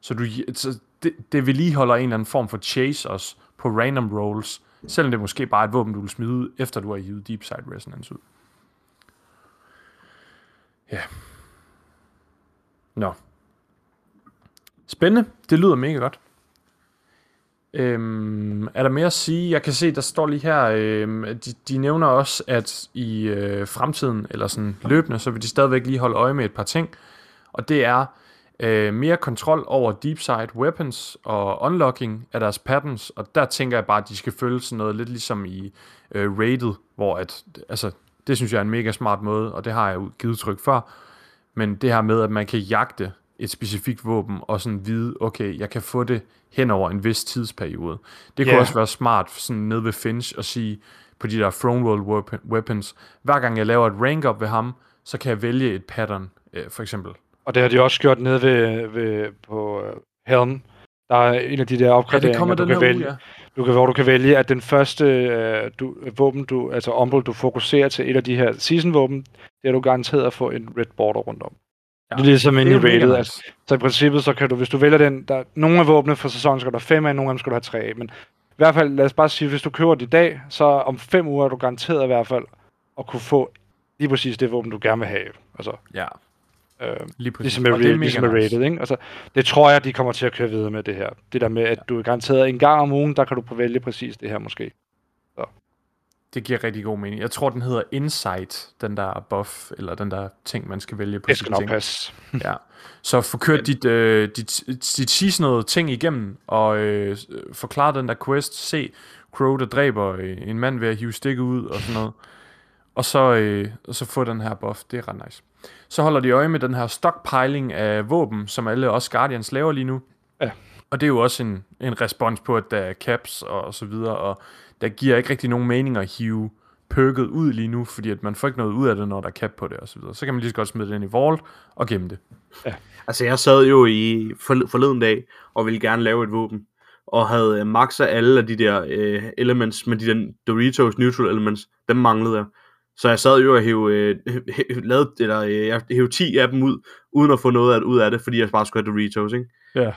Så, du, så det, det vedligeholder en eller anden form for chase også på random rolls, selvom det måske bare er et våben, du vil smide ud, efter du har hivet deep side resonance ud. Ja. Nå. Spændende. Det lyder mega godt. Øhm, er der mere at sige? Jeg kan se, der står lige her, øhm, de, de nævner også, at i øh, fremtiden, eller sådan løbende, så vil de stadigvæk lige holde øje med et par ting. Og det er øh, mere kontrol over deep side weapons og unlocking af deres patterns. Og der tænker jeg bare, at de skal følge sådan noget lidt ligesom i øh, Raided, hvor at, altså, det synes jeg er en mega smart måde, og det har jeg jo givet udtryk for. Men det her med, at man kan jagte et specifikt våben, og sådan vide, okay, jeg kan få det hen over en vis tidsperiode. Det kunne Ja. også være smart sådan nede ved Finch at sige på de der throne world weapon- weapons, hver gang jeg laver et rank up ved ham, så kan jeg vælge et pattern, øh, for eksempel. Og det har de også gjort nede ved, ved på øh, Helm. Der er en af de der Ja, opgraderinger, det kommer du kan vælge. uge, ja. Du kan, hvor du kan vælge, at den første øh, du, våben, du, altså umbral, du fokuserer til et af de her season-våben, det er du garanteret at få en red border rundt om. Ja, det er ligesom inde i rated. Altså, så i princippet, så kan du, hvis du vælger den, der, nogle af våbnene for sæsonen skal du have fem af, nogle af dem skal du have tre af. Men i hvert fald, lad os bare sige, hvis du køber det i dag, så om fem uger er du garanteret i hvert fald at kunne få lige præcis det våben, du gerne vil have. Altså, Ja, øh, lige præcis. Ligesom med, Og det er ligesom med rated, ikke? Altså, det tror jeg, de kommer til at køre videre med det her. Det der med, at du er garanteret en gang om ugen, der kan du vælge præcis det her måske. Det giver rigtig god mening. Jeg tror, den hedder Insight, den der buff, eller den der ting, man skal vælge på Det skal nok ting. passe. Ja. Så få kørt dit, øh, dit, dit seasonede ting igennem, og øh, forklare den der quest, se Crow, der dræber øh, en mand ved at hive stikket ud, og sådan noget. Og så, øh, og så få den her buff, det er ret nice. Så holder de øje med den her stockpiling af våben, som alle os Guardians laver lige nu. Ja. Og det er jo også en, en respons på, at der er caps og, og så videre, og der giver ikke rigtig nogen mening at hive perket ud lige nu, fordi at man får ikke noget ud af det, når der er cap på det og så videre. Så kan man lige så godt smide det ind i vault og gemme det. Altså, jeg sad jo i for, forleden dag, og ville gerne lave et våben, og havde øh, maxet alle af de der øh, elements, med de der Doritos neutral elements, dem manglede jeg. Så jeg sad jo og hæve, øh, lavede, eller, øh, jeg hævde 10 af dem ud, uden at få noget af, ud af det, fordi jeg bare skulle have Doritos, ikke? Ja.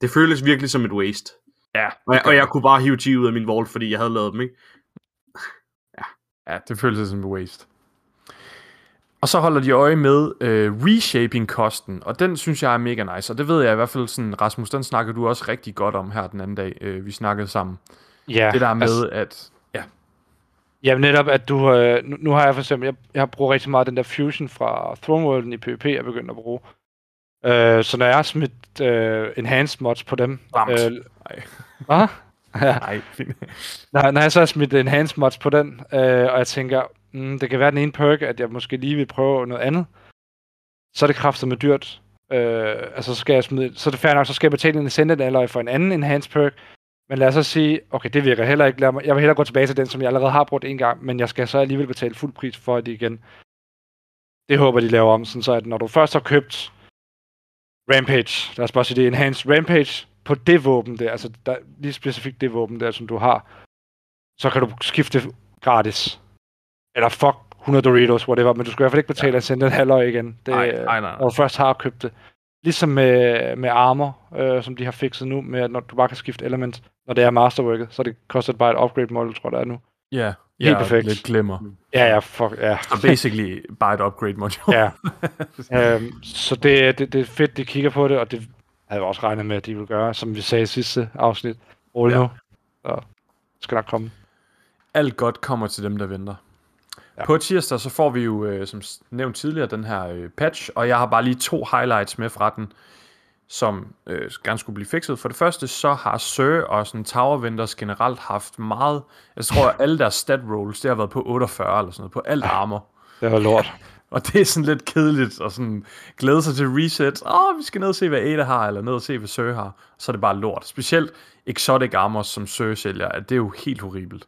Det føles virkelig som et waste. Ja, Og jeg, og jeg kunne bare hive 10 ud af min vault, fordi jeg havde lavet dem, ikke? Ja, det føles som en waste. Og så holder de øje med øh, reshaping-kosten, og den synes jeg er mega nice, og det ved jeg i hvert fald sådan, Rasmus, den snakker du også rigtig godt om her den anden dag, øh, vi snakkede sammen. Ja, Det der med, Altså, at... Ja, ja, netop at du... Øh, nu, nu, har jeg for eksempel... Jeg, jeg bruger rigtig meget den der fusion fra Throne Worlden i PvP, jeg er begyndt at bruge. Øh, så når jeg har smidt øh, enhanced mods på dem... Varmt. Øh, nej, hvad? ja. nej, fint. Når, når jeg så har smidt enhanced mods på den, øh, og jeg tænker, mm, det kan være den ene perk, at jeg måske lige vil prøve noget andet, så er det kraftigt med dyrt. Øh, altså, så skal jeg smide, så er det fair nok, så skal jeg betale en Ascendant Alloy for en anden enhanced perk, men lad os så sige, okay, det virker heller ikke. Lad mig, jeg vil hellere gå tilbage til den, som jeg allerede har brugt en gang, men jeg skal så alligevel betale fuld pris for det igen. Det håber de laver om, sådan så at når du først har købt Rampage, lad os bare sige det, Enhanced Rampage, på det våben der, altså der, lige specifikt det våben der, som du har, så kan du skifte gratis. Eller fuck 100 Doritos, whatever, men du skal i hvert fald ikke betale ja. at sende den halvøj igen. Det, Nej, nej, nej. Når du først har købt det. Ligesom med, med armor, øh, som de har fikset nu, med at når du bare kan skifte element, når det er masterworket, så det koster bare et upgrade model, tror jeg, der er nu. Ja, Helt ja perfekt. lidt glemmer. Ja, ja, fuck, ja. Så basically bare et upgrade module. ja. øhm, så det, det, det er fedt, de kigger på det, og det havde jeg også regnet med, at de ville gøre, som vi sagde i sidste afsnit. Rolig ja. nu. Så skal nok komme. Alt godt kommer til dem, der venter. Ja. På tirsdag, så får vi jo, øh, som nævnt tidligere, den her øh, patch, og jeg har bare lige to highlights med fra den, som øh, gerne skulle blive fikset. For det første, så har Sir og sådan Tower Vendors generelt haft meget, jeg tror, at alle deres stat rolls, det har været på 48 eller sådan noget, på alt armor. Det var lort. Og det er sådan lidt kedeligt at sådan glæde sig til reset. Åh, oh, vi skal ned og se, hvad Ada har, eller ned og se, hvad Sir har. Så er det bare lort. Specielt exotic armor, som Sir sælger, at det er jo helt horribelt.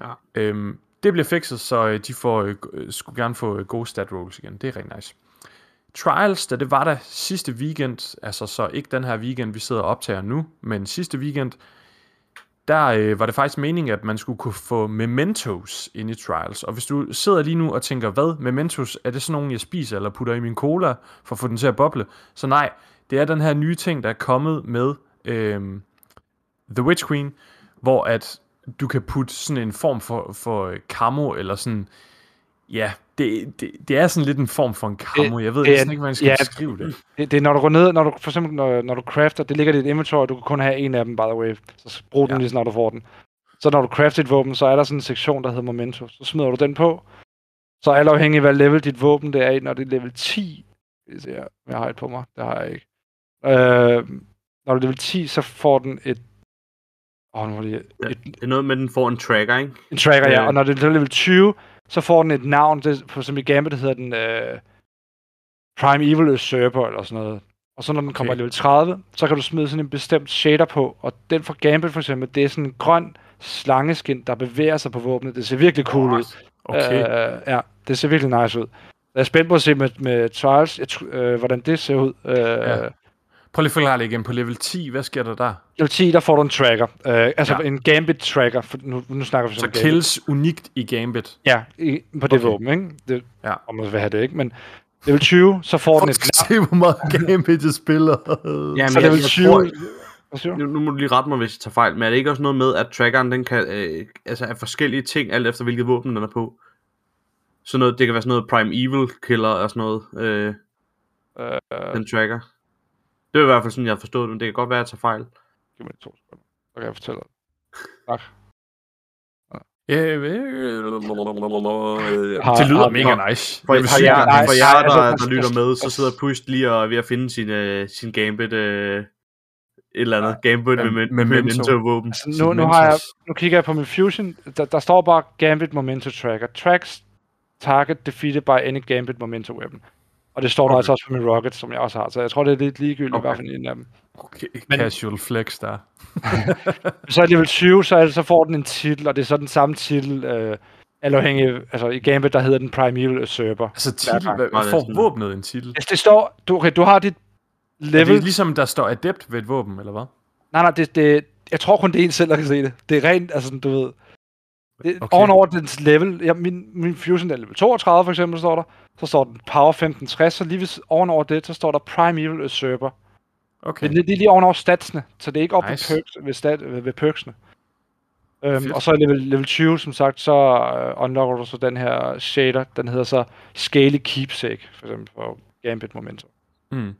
Ja. Øhm, det bliver fikset, så øh, de får, øh, øh, skulle gerne få øh, gode stat rolls igen. Det er rigtig nice. Trials, da det var der sidste weekend, altså så ikke den her weekend, vi sidder og optager nu, men sidste weekend, der øh, var det faktisk meningen, at man skulle kunne få mementos ind i Trials. Og hvis du sidder lige nu og tænker, hvad, mementos, er det sådan nogen, jeg spiser eller putter i min cola for at få den til at boble? Så nej, det er den her nye ting, der er kommet med øh, The Witch Queen, hvor at du kan putte sådan en form for, for øh, camo, eller sådan, ja, det, det, det er sådan lidt en form for en camo. Jeg ved næsten ikke, hvordan jeg skal ja, beskrive det. Det, det er, når du går ned, når du for eksempel, når, når du crafter, det ligger i dit inventory, du kan kun have en af dem, by the way. Så brug den Ja. lige snart du får den. Så når du crafter et våben, så er der sådan en sektion, der hedder Memento. Så smider du den på. Så alt afhængig af, hvad level dit våben det er i, når det er level 10. Skal vi se her, om jeg har et på mig. Det har jeg ikke. Øh, når du er level 10, så får den et... Åh, nu var det Ja. et, Det er noget med, at den får en tracker, ikke? en tracker, ja. Ja. Og når det er level 20, så får den et navn. Det, for som i Gambit hedder den øh, Prime Evil Usurper eller sådan noget. Og så når den kommer Okay. i level 30, så kan du smide sådan en bestemt shader på. Og den for Gambit for eksempel, det er sådan en grøn slangeskin, der bevæger sig på våbnet. Det ser virkelig cool ud. Okay. Øh, ja, det ser virkelig nice ud. Jeg er spændt på at se med, med Trials, jeg, øh, hvordan det ser ud. Øh, Ja. Prøv lige at forklare det igen. På level 10, hvad sker der der? Level 10, der får du en tracker. Øh, altså Ja. en Gambit tracker. For nu, nu snakker vi Så om Gambit. kills unikt i Gambit. Ja, i, på det Okay. våben, ikke? Det, Ja. Om man vil have det, ikke? Men level 20, så får den et skal se, hvor meget Gambit jeg spiller. Ja, Så men jeg, level jeg 20... tror, Hvad siger du? nu, nu må du lige rette mig, hvis jeg tager fejl, men er det ikke også noget med, at trackeren, den kan, øh, altså er forskellige ting, alt efter hvilket våben den er på? Sådan noget, det kan være sådan noget Prime Evil Killer og sådan noget, øh, Øh, den tracker. Det er i hvert fald sådan, jeg har forstået det, men det kan godt være, at jeg tager fejl. giv mig to sekunder. Så kan jeg fortælle dig. Tak. Ja, det lyder mega nice. For, Jeg for jer, nej, for jer altså, der, der lytter med, så sidder Push lige og er ved at finde sin, øh, sin Gambit, øh, et eller andet. Gambit Mem- med, med, memento. Memento våben. Altså, nu, nu, har jeg, nu kigger jeg på min Fusion. Der, der står bare Gambit Momento Tracker. Tracks target defeated by any Gambit Momento weapon. Og det står der Okay. altså også på min Rocket, som jeg også har. Så jeg tror, det er lidt ligegyldigt, okay. Hvad for en af dem. Okay, Men- casual flex der. Så er level 20, så, er så får den en titel, og det er så den samme titel, øh, alt afhængig, altså i Gambit, der hedder den Prime Evil Usurper. Altså titel, hvad, får våbnet en titel? Hvis det står, du, okay, du har dit Er level, det ligesom, der står adept ved et våben, eller hvad? nej, nej, det, det, jeg tror kun det er en selv, der kan se det. Det er rent, altså sådan, du ved, Okay. ovenover dens level, ja, min, min Fusion er level 32 for eksempel, står der, så står den Power 1560, så lige ved, ovenover det, så står der Prime Evil Usurper. Okay. Det, er- det er lige ovenover statsene, så det er ikke op Nice. ved, perks, ved, stat, ved, ved perksene. Øhm, Fedt. og så er level, level 20, som sagt, så uh, unlocker du så den her shader, den hedder så Scaly Keepsake, for eksempel for Gambit Momentum. Mm.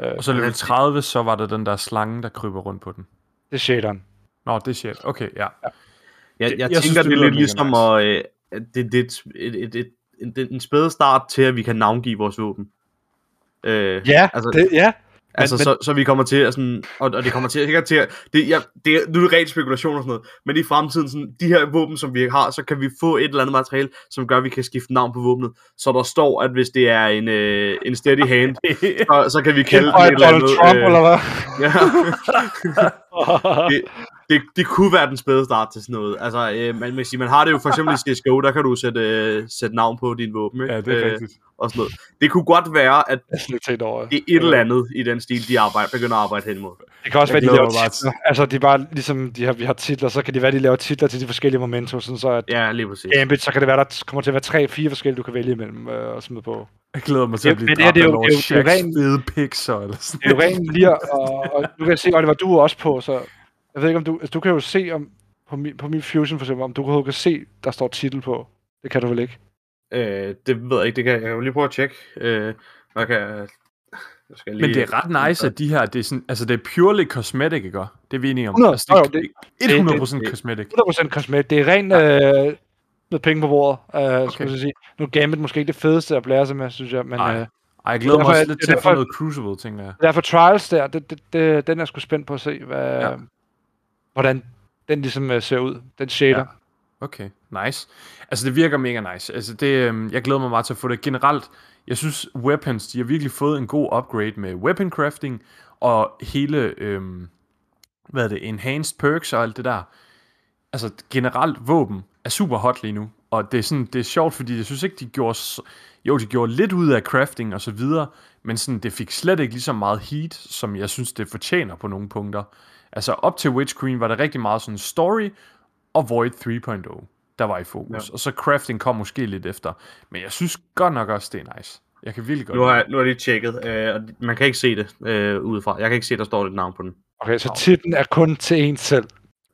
Øh, Og så level 30, så var der den der slange, der kryber rundt på den. det er shaderen. Nå, det er shit. Okay, ja. Jeg, Det- jeg, jeg tænker, synes, det, det det lidt ligesom nice. at, øh, det, det et, et, et, et, en, en spæde start til, at vi kan navngive vores våben. Øh, Ja, altså, det, ja. altså men- så, så vi kommer til at sådan, og, og det kommer til, sikkert til at, det, jeg, det, nu er det rent spekulation og sådan noget, men i fremtiden, sådan, de her våben, som vi har, så kan vi få et eller andet materiale, som gør, at vi kan skifte navn på våbnet, så der står, at hvis det er en, øh, en steady hand, så, så kan vi kalde Og et eller andet. Trump, øh, eller hvad? ja. det, det, det kunne være den spæde start til sådan noget. Altså, øh, man, man, kan sige, man har det jo for eksempel i CSGO, der kan du sætte, øh, sætte navn på din våben, ikke? Ja, det er Øh, rigtigt. og sådan noget. Det kunne godt være, at Jeg det. er et eller andet i den stil, de arbejder, begynder at arbejde hen imod. Det kan også Jeg være, de laver titler. Altså, de er bare, ligesom de har, vi har titler, så kan det være, de laver titler til de forskellige momenter, sådan så at Ja, lige præcis. Gambit, så kan det være, der kommer til at være tre, fire forskellige, du kan vælge imellem øh, og smide på. Jeg glæder mig til at blive men det dræbt det er jo- det er jo- det er jo ren- fede pixer, eller sådan Det er jo rent lige at, og, og du kan se, Oliver, du er også på, så jeg ved ikke, om du, altså, du kan jo se om, på min, på min Fusion for eksempel, om du kan se, der står titel på. Det kan du vel ikke? Øh, det ved jeg ikke, det kan jeg, jeg kan jo lige prøve at tjekke. Øh, hvad kan jeg... jeg skal Men det er ret nice, at de her, det er, sådan, altså det er purely cosmetic, ikke? Det er vi enige om. 100, altså, jo, det, det- er 100% det- cosmetic. 100% cosmetic. Det er rent øh, noget penge på bordet, øh, okay. skulle jeg sige. Nu er Gambit måske ikke det fedeste at blære sig med, synes jeg, men Nej. øh, Ej, jeg glæder mig derfor- også lidt det er til at få noget Crucible, tænker jeg. derfor Trials der, det, det, det, den er sgu spændt på at se, hvad, Ja hvordan den ligesom øh, ser ud, den shader. Ja. Okay, nice. Altså, det virker mega nice. Altså, det, øhm, jeg glæder mig meget til at få det. Generelt, jeg synes, weapons, de har virkelig fået en god upgrade med weapon crafting, og hele, øhm, hvad er det, enhanced perks og alt det der. Altså, generelt, våben er super hot lige nu, Og det er, sådan, det er sjovt, fordi jeg synes ikke, de gjorde... Jo, de gjorde lidt ud af crafting og så videre, men sådan, det fik slet ikke lige så meget heat, som jeg synes, det fortjener på nogle punkter. Altså op til Witch Queen var der rigtig meget sådan story og Void 3.0, der var i fokus. Ja. Og så crafting kom måske lidt efter. Men jeg synes godt nok også, det er nice. Jeg kan virkelig godt Nu har, jeg- nu har de tjekket, øh, og man kan ikke se det øh, udefra. Jeg kan ikke se, der står et navn på den. Okay, så titlen er kun til en selv.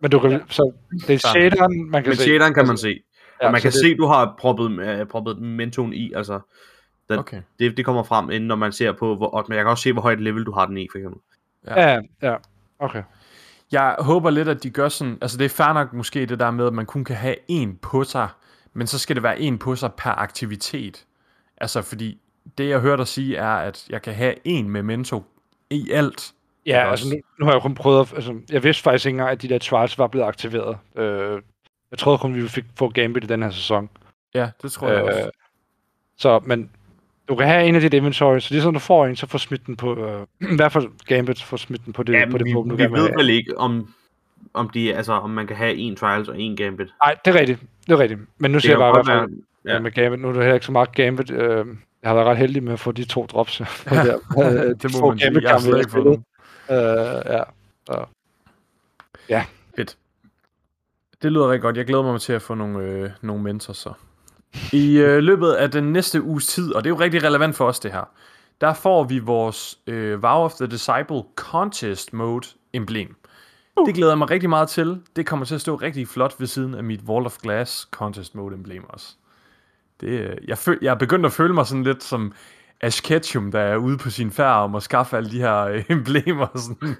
Men du kan, ja. så det er shaderen, man kan Men se. shaderen kan man Altså, se. ja, Og man kan det- se, du har proppet, øh, proppet mentoen i. Altså, den, Okay. det, det kommer frem, inden når man ser på, hvor, og, men jeg kan også se, hvor højt level du har den i, for eksempel. Ja, ja. Okay. Jeg håber lidt, at de gør sådan... Altså, det er fair nok måske det der med, at man kun kan have en på sig, men så skal det være en på sig per aktivitet. Altså, fordi det, jeg hørte dig sige, er, at jeg kan have en memento i alt. Ja, altså også? nu, nu har jeg kun prøvet at, altså, jeg vidste faktisk ikke engang, at de der trials var blevet aktiveret. Øh, jeg troede kun, vi fik få Gambit i den her sæson. Ja, det tror jeg også. Øh, så, men du kan have en af dit inventory, så lige sådan du får en, så får smidt den på, øh, i hvert fald Gambit, får smidt den på det, Ja, på det vi, våben, du vi gerne vil ved vel ikke, om, om, de, altså, om man kan have en trials og en gambit. Nej, det er rigtigt. Det er rigtigt. Men nu Det kan jeg bare i hvert fald, ja. ja. med Gambit, nu er der heller ikke så meget Gambit. Øh, jeg har været ret heldig med at få de to drops. Ja. der. De det må man sige. Jeg har slet ikke fået dem. Øh, ja. Fedt. Det lyder rigtig godt. Jeg glæder mig til at få nogle, øh, nogle mentors så. I øh, løbet af den næste uges tid, og det er jo rigtig relevant for os det her, der får vi vores øh, Vow of the Disciple Contest Mode emblem. Det glæder jeg mig rigtig meget til. Det kommer til at stå rigtig flot ved siden af mit Wall of Glass Contest Mode emblem også. Det, øh, jeg, føl, jeg er begyndt at føle mig sådan lidt som Ash Ketchum, der er ude på sin færd om at skaffe alle de her øh, emblemer. Sådan.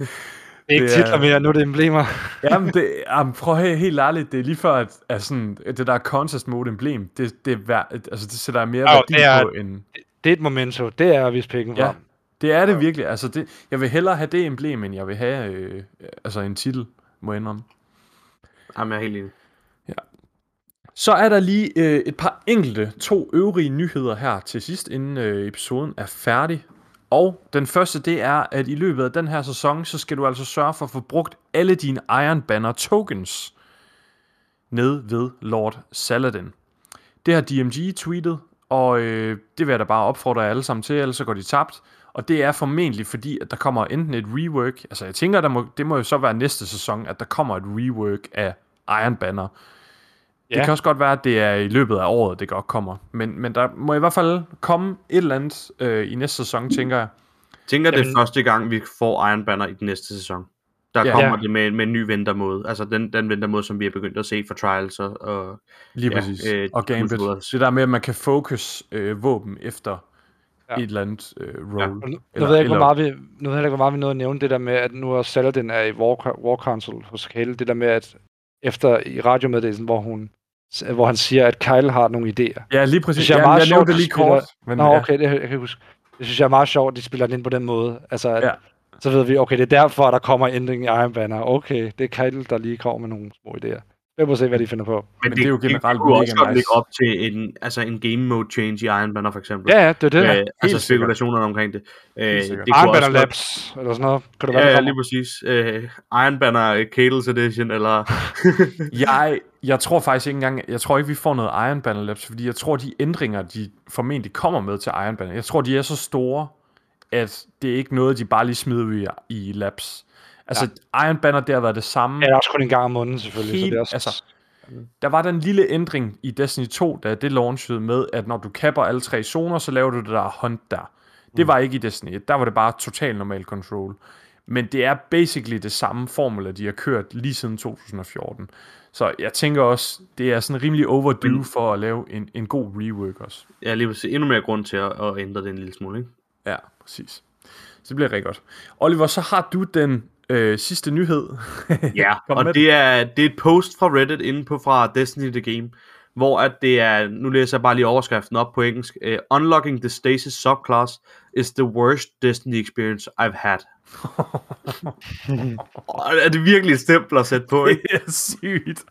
Det er ikke Det er- titler mere, nu er det emblemer. Jamen, det, jamen, prøv at høre helt ærligt, det er lige før, at, at sådan, det der contest mode emblem, det, det, er altså, det sætter jeg mere Jo, værdi det er- på end... Det er et momento. Det er at vise pikken Ja, frem. det er det virkelig. Altså, det, jeg vil hellere have det emblem, end jeg vil have øh, altså en titel, må jeg indrømme. Jamen, jeg er helt enig. Så er der lige øh, et par enkelte, to øvrige nyheder her til sidst, inden øh, episoden er færdig. Og den første, det er, at i løbet af den her sæson, så skal du altså sørge for at få brugt alle dine Iron Banner tokens ned ved Lord Saladin. Det har DMG tweetet, og øh, det vil jeg da bare opfordre jer alle sammen til, ellers så går de tabt. Og det er formentlig fordi, at der kommer enten et rework, altså jeg tænker, der må, det må jo så være næste sæson, at der kommer et rework af Iron Banner. Det Ja. kan også godt være, at det er i løbet af året, det godt kommer. Men, men der må i hvert fald komme et eller andet øh, i næste sæson, tænker jeg. tænker, det er Jamen- første gang, vi får Iron Banner i den næste sæson. Der Ja. kommer Ja. det med, med en ny ventermåde. Altså den, den ventermåde, som vi er begyndt at se for Trials og, og Lige Ja, præcis. øh, og Gambit. Det der med, at man kan focus øh, våben efter Ja. et eller andet øh, roll. Ja. Nu, nu, Eller- ved jeg ikke, hvor eller- meget vi, nu ved jeg ikke, hvor meget vi nåede at nævne det der med, at nu er Saladin er i War, War Council hos Kale. Det der med, at efter i radiomeddelelsen, hvor, hun, hvor han siger, at Kyle har nogle idéer. Ja, lige præcis. synes jeg er ja, meget jeg sjovt, nævnte det lige spiller- kort. Men, Nå, ja. okay, det, jeg kan huske. Det synes jeg er meget sjovt, at de spiller den ind på den måde. Altså, at, Ja. så ved vi, okay, det er derfor, der kommer ændring i Iron Banner. Okay, det er Kyle, der lige kommer med nogle små idéer. Jeg må se, hvad de finder på. Men det er jo generelt det, også mega godt nice. lægge op til en, altså en game mode change i Iron Banner for eksempel. Ja, ja, det er det. Øh, Ja, altså spekulationerne omkring det. Øh, det Iron også Banner godt- Labs, eller sådan noget. Kan det være, Ja, der ja, lige præcis. Øh, Iron Banner Cadles Edition, eller... Jeg, jeg tror faktisk ikke engang, jeg tror ikke, vi får noget Iron Banner Labs, fordi jeg tror, de ændringer, de formentlig kommer med til Iron Banner, jeg tror, de er så store, at det er ikke noget, de bare lige smider i, i Labs. Altså, ja. Iron Banner, det har været det samme. Ja, det er også kun en gang om måneden, selvfølgelig. så Helt- det er også... altså, Der var den lille ændring i Destiny 2, da det launchede med, at når du kapper alle tre zoner, så laver du det der hunt der. Det var ikke i Destiny 1, der var det bare total normal control. Men det er basically det samme formula, de har kørt lige siden 2014. Så jeg tænker også, det er sådan rimelig overdue Men- for at lave en, en god rework også. Ja, lige præcis. Endnu mere grund til at, at ændre det en lille smule, ikke? Ja, præcis. Så det bliver rigtig godt. Oliver, så har du den øh, sidste nyhed. Ja, og det er, det er et post fra Reddit inde på fra Destiny The Game, hvor at det er, nu læser jeg bare lige overskriften op på engelsk, uh, Unlocking the Stasis subclass is the worst Destiny experience I've had. Er det virkelig et stempel at sætte på, ikke? det er sygt.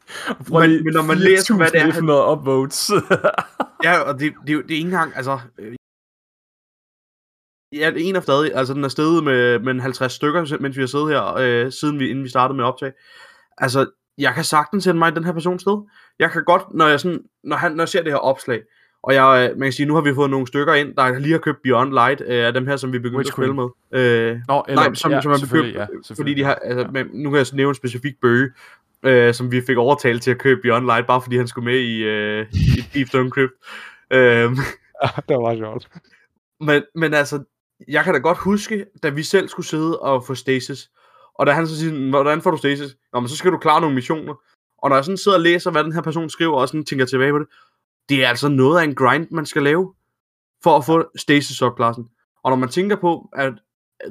Men- men når man læser, hvad det er, han- 4.100 upvotes. Ja, og det, det, det er ikke engang, altså... øh, Ja, det er en af stadig, altså den er steget med, med en 50 stykker, mens vi har siddet her, øh, siden vi, inden vi startede med optag. Altså, jeg kan sagtens sende mig den her person sted. jeg kan godt, når jeg, sådan, når, han, når jeg ser det her opslag, og jeg, øh, man kan sige, nu har vi fået nogle stykker ind, der lige har købt Beyond Light, øh, af dem her, som vi begyndte Witch at spille med. Øh, Nå, eller, nej, som, ja, som er bekøbt, ja, fordi de har, altså, Ja. men, nu kan jeg nævne en specifik bøge, øh, som vi fik overtalt til at købe Beyond Light, bare fordi han skulle med i, øh, i Deep Stone Crypt. Øh, det var sjovt. men, men altså, jeg kan da godt huske, da vi selv skulle sidde og få stasis, og da han så siger, hvordan får du stasis? Nå, men så skal du klare nogle missioner. Og når jeg sådan sidder og læser, hvad den her person skriver, og sådan tænker tilbage på det, det er altså noget af en grind, man skal lave, for at få stasis subklassen. Og når man tænker på, at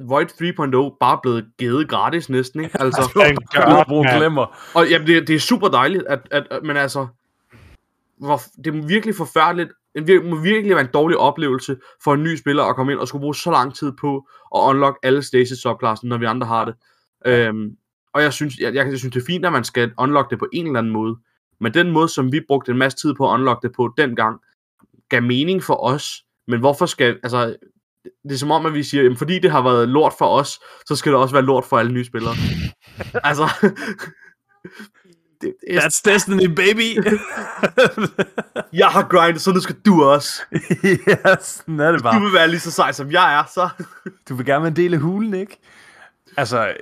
Void 3.0 bare er blevet givet gratis næsten, ikke? Altså, God, glemmer. og jamen, det, det er super dejligt, at, at, at men altså, hvor, det er virkelig forfærdeligt, det må virkelig være en dårlig oplevelse for en ny spiller at komme ind og skulle bruge så lang tid på at unlock alle stasis subklassen, når vi andre har det. Øhm, og jeg synes, jeg, jeg, jeg synes, det er fint, at man skal unlock det på en eller anden måde. Men den måde, som vi brugte en masse tid på at unlock det på dengang, gav mening for os. Men hvorfor skal, altså, det er som om, at vi siger, jamen, fordi det har været lort for os, så skal det også være lort for alle nye spillere. altså, det, det er, That's destiny, baby! jeg har grindet, så nu skal du også. ja, sådan er det Du bare. vil være lige så sej, som jeg er, så... Du vil gerne være en del af hulen, ikke? Altså,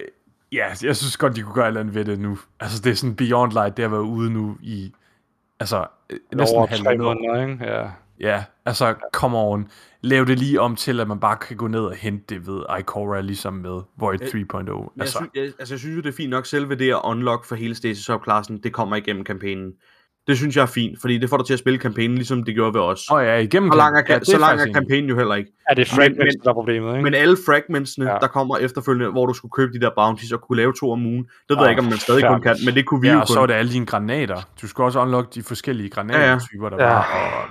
ja, jeg synes godt, de kunne gøre et eller andet ved det nu. Altså, det er sådan Beyond Light, det har været ude nu i... Altså, øh, næsten Over tre halvandet år. måneder, ikke? Ja. Ja, altså, come on. Lav det lige om til, at man bare kan gå ned og hente det ved Ikora, ligesom med Void 3.0. Altså. Jeg, Altså, synes, jeg, altså, jeg synes jo, det er fint nok selve det at unlock for hele Stasis subklassen, det kommer igennem kampagnen. Det synes jeg er fint, fordi det får dig til at spille kampagnen, ligesom det gjorde ved os. åh ja, igennem... så lang er, ja, ja, så lang er kampagnen jo heller ikke. Er det fragments, men- der er problemet, ikke? Men alle fragmentsene, Ja. ja. der kommer efterfølgende, hvor du skulle købe de der bounties og kunne lave to om ugen, det ved jeg ikke, om man stadig kun kan, men det kunne vi Ja, jo og så kun. var det alle dine granater. Du skulle også unlock de forskellige granatertyper, der Ja. var.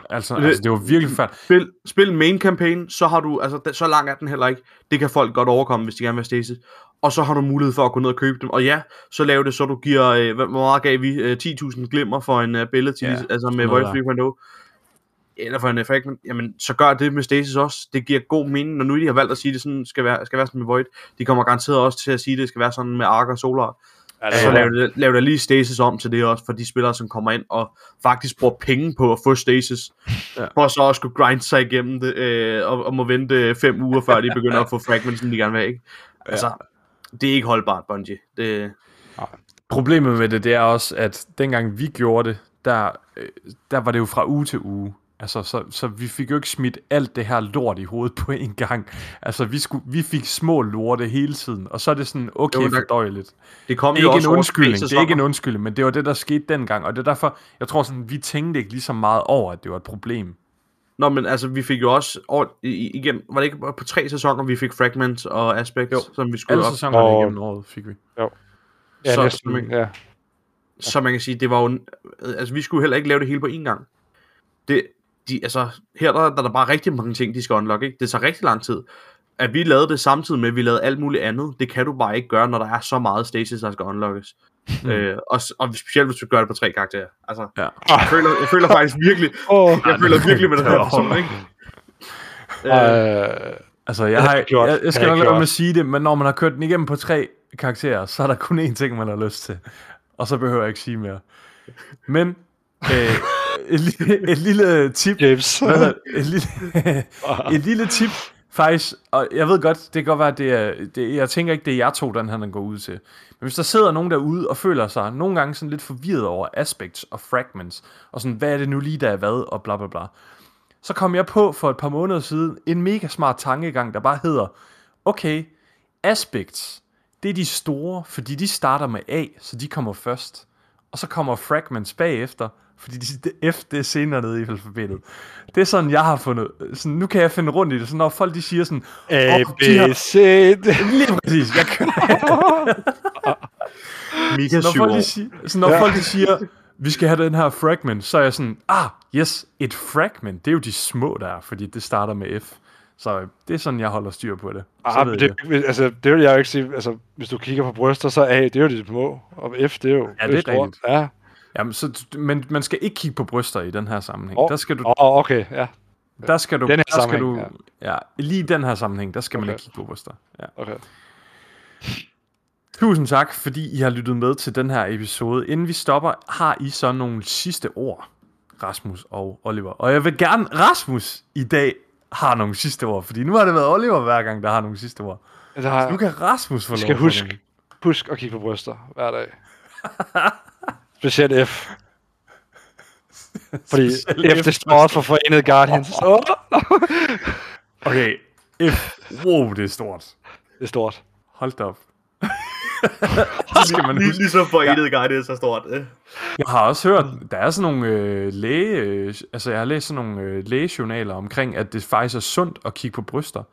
Og, altså, Det- altså, det var virkelig færdigt. Spil, spil main campaign, så har du, altså så lang er den heller ikke. Det kan folk godt overkomme, hvis de gerne vil have stasis. Og så har du mulighed for at gå ned og købe dem. Og ja, så lav det, så du giver, øh, hvor meget gav vi? Øh, 10.000 glimmer for en ability, Ja, ja, altså med noget 3.0. Eller for en uh, fragment. Jamen, så gør det med stasis også. Det giver god mening, når nu de har valgt at sige, at det sådan skal være, skal være sådan med Void. De kommer garanteret også til at sige, at det skal være sådan med Ark og Solar. ja, Så lav, lav der lige stasis om til det også, for de spillere, som kommer ind og faktisk bruger penge på at få stasis, Ja. ja. for så også skulle grind sig igennem det, øh, og, og må vente fem uger, før de begynder at få fragments, som de gerne vil have, ikke? Altså, det er ikke holdbart, Bungie. Det, Problemet med det, det er også, at dengang vi gjorde det, der, øh, der var det jo fra uge til uge. Altså, så, så vi fik jo ikke smidt alt det her lort i hovedet på en gang. Altså, vi, skulle, vi fik små lorte hele tiden, og så er det sådan, okay, Jo, der- fordøjeligt. det kom Det jo er ikke også en undskyldning, det er ikke en undskyldning, men det var det, der skete dengang, og det er derfor, jeg tror sådan, vi tænkte ikke lige så meget over, at det var et problem. Nå, men altså, vi fik jo også over, i- i- igennem, var det ikke på tre sæsoner, vi fik fragments og aspects, Jo. som vi skulle Alle op. sæsonerne Og- igennem året fik vi. ja, så- næsten, så man- ja. Så man kan sige, det var jo, altså vi skulle heller ikke lave det hele på én gang. Det, de, altså, her der, der er der bare rigtig mange ting, de skal unlock, ikke? Det tager rigtig lang tid. At vi lavede det samtidig med, at vi lavede alt muligt andet, det kan du bare ikke gøre, når der er så meget stasis, der skal unlockes. Mm. Øh, og, og specielt hvis du gør det på tre karakterer. Altså, Ja. jeg, føler, jeg føler faktisk virkelig, Åh, jeg føler virkelig med den her det var- person, ikke? Øh, Altså, jeg, har gjort. jeg, jeg skal nok lade være med at sige det, men når man har kørt den igennem på tre karakterer, så er der kun én ting, man har lyst til. Og så behøver jeg ikke sige mere. Men øh, et, lille, et lille tip, James. et, lille, et lille tip, faktisk, og jeg ved godt, det kan godt være, at det er, det, jeg tænker ikke, det er jer to, den her, den går ud til. Men hvis der sidder nogen derude og føler sig nogle gange sådan lidt forvirret over aspects og fragments, og sådan, hvad er det nu lige, der er hvad, og bla bla bla, så kom jeg på for et par måneder siden en mega smart tankegang, der bare hedder, okay, aspects, det er de store, fordi de starter med A, så de kommer først. Og så kommer fragments bagefter, fordi de, det F det er senere nede i alfabetet. Det er sådan, jeg har fundet, sådan, nu kan jeg finde rundt i det, så når folk de siger sådan, A, "Åh, B, C, D. lige præcis, jeg kører, Mika så når folk, de siger, så når Ja. folk de siger, vi skal have den her fragment, så er jeg sådan, ah, yes, et fragment, det er jo de små der, er, fordi det starter med F. Så øh, det er sådan, jeg holder styr på det. Ah, men jeg det, altså, det vil jeg jo ikke sige. Altså, hvis du kigger på bryster, så A, det er jo de små. Og F, det er jo Ja, det er rigtigt. Ja. Jamen, så, men man skal ikke kigge på bryster i den her sammenhæng. Åh, der skal du, oh, okay, ja. der skal du, den her der skal du, sammenhæng, ja. lige i den her sammenhæng, der skal man Okay. ikke kigge på bryster. Ja. Okay. Tusind tak, fordi I har lyttet med til den her episode. Inden vi stopper, har I så nogle sidste ord, Rasmus og Oliver. Og jeg vil gerne, Rasmus i dag har nogle sidste ord, fordi nu har det været Oliver hver gang, der har nogle sidste ord. Har, Så nu kan Rasmus få lov skal huske, husk at kigge på bryster hver dag. Specielt F. Fordi Specielt F, F. det står også for Forenet Guardians. Okay, F. Wow, det er stort. det er stort. Hold da op. så skal man Lige, huske. ligesom forenet ja. Guardians er stort. Jeg har også hørt, der er sådan nogle øh, læge, øh, altså jeg har læst sådan nogle øh, lægejournaler omkring, at det faktisk er sundt at kigge på bryster.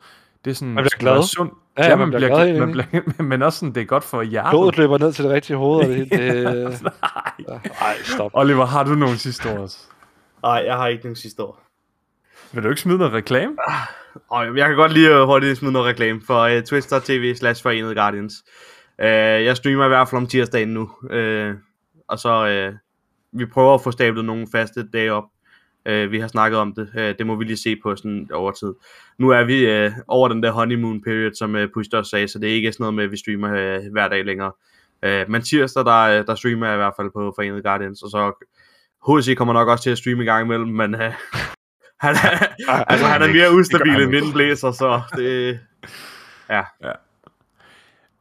Det er sådan, Man bliver glad. Sundt. Ja, ja, man bliver glad man egentlig. bliver, men også sådan, det er godt for hjertet. Blodet løber ned til det rigtige hoved, og det, det, Nej. Nej, stop. Oliver, har du nogle sidste ord også? Nej, jeg har ikke nogen sidste år. Vil du ikke smide noget reklame? Og jeg kan godt lige uh, hurtigt smide noget reklame for uh, twitch.tv slash forenet Guardians. Uh, jeg streamer i hvert fald om tirsdagen nu. Uh, og så uh, vi prøver at få stablet nogle faste dage op. Uh, vi har snakket om det. Uh, det må vi lige se på sådan over tid. Nu er vi uh, over den der honeymoon period, som uh, Push også sagde, så det er ikke sådan noget med, at vi streamer uh, hver dag længere. Uh, men tirsdag, der, der streamer jeg i hvert fald på Forenet Guardians, og så HC kommer nok også til at streame i gang imellem, men uh, han, er, altså, han er mere ustabil end vinden blæser, så det...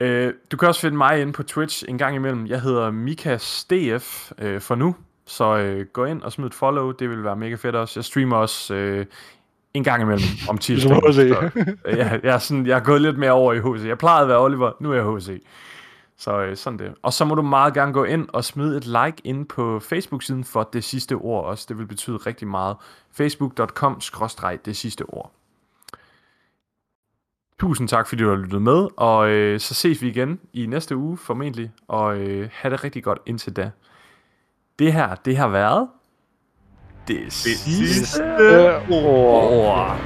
Øh, du kan også finde mig inde på Twitch en gang imellem. Jeg hedder Mikas DF øh, for nu, så øh, gå ind og smid et follow. Det vil være mega fedt også. Jeg streamer også øh, en gang imellem om tirsdagen. Så, øh, jeg, jeg, er sådan, jeg er gået lidt mere over i HC. Jeg plejede at være Oliver, nu er jeg HC. Så øh, sådan det. Og så må du meget gerne gå ind og smide et like ind på Facebook-siden for det sidste ord også. Det vil betyde rigtig meget. facebook.com det sidste ord. Tusind tak, fordi du har lyttet med, og øh, så ses vi igen i næste uge formentlig, og øh, have det rigtig godt indtil da. Det her, det har været det sidste Øh, åh. ord.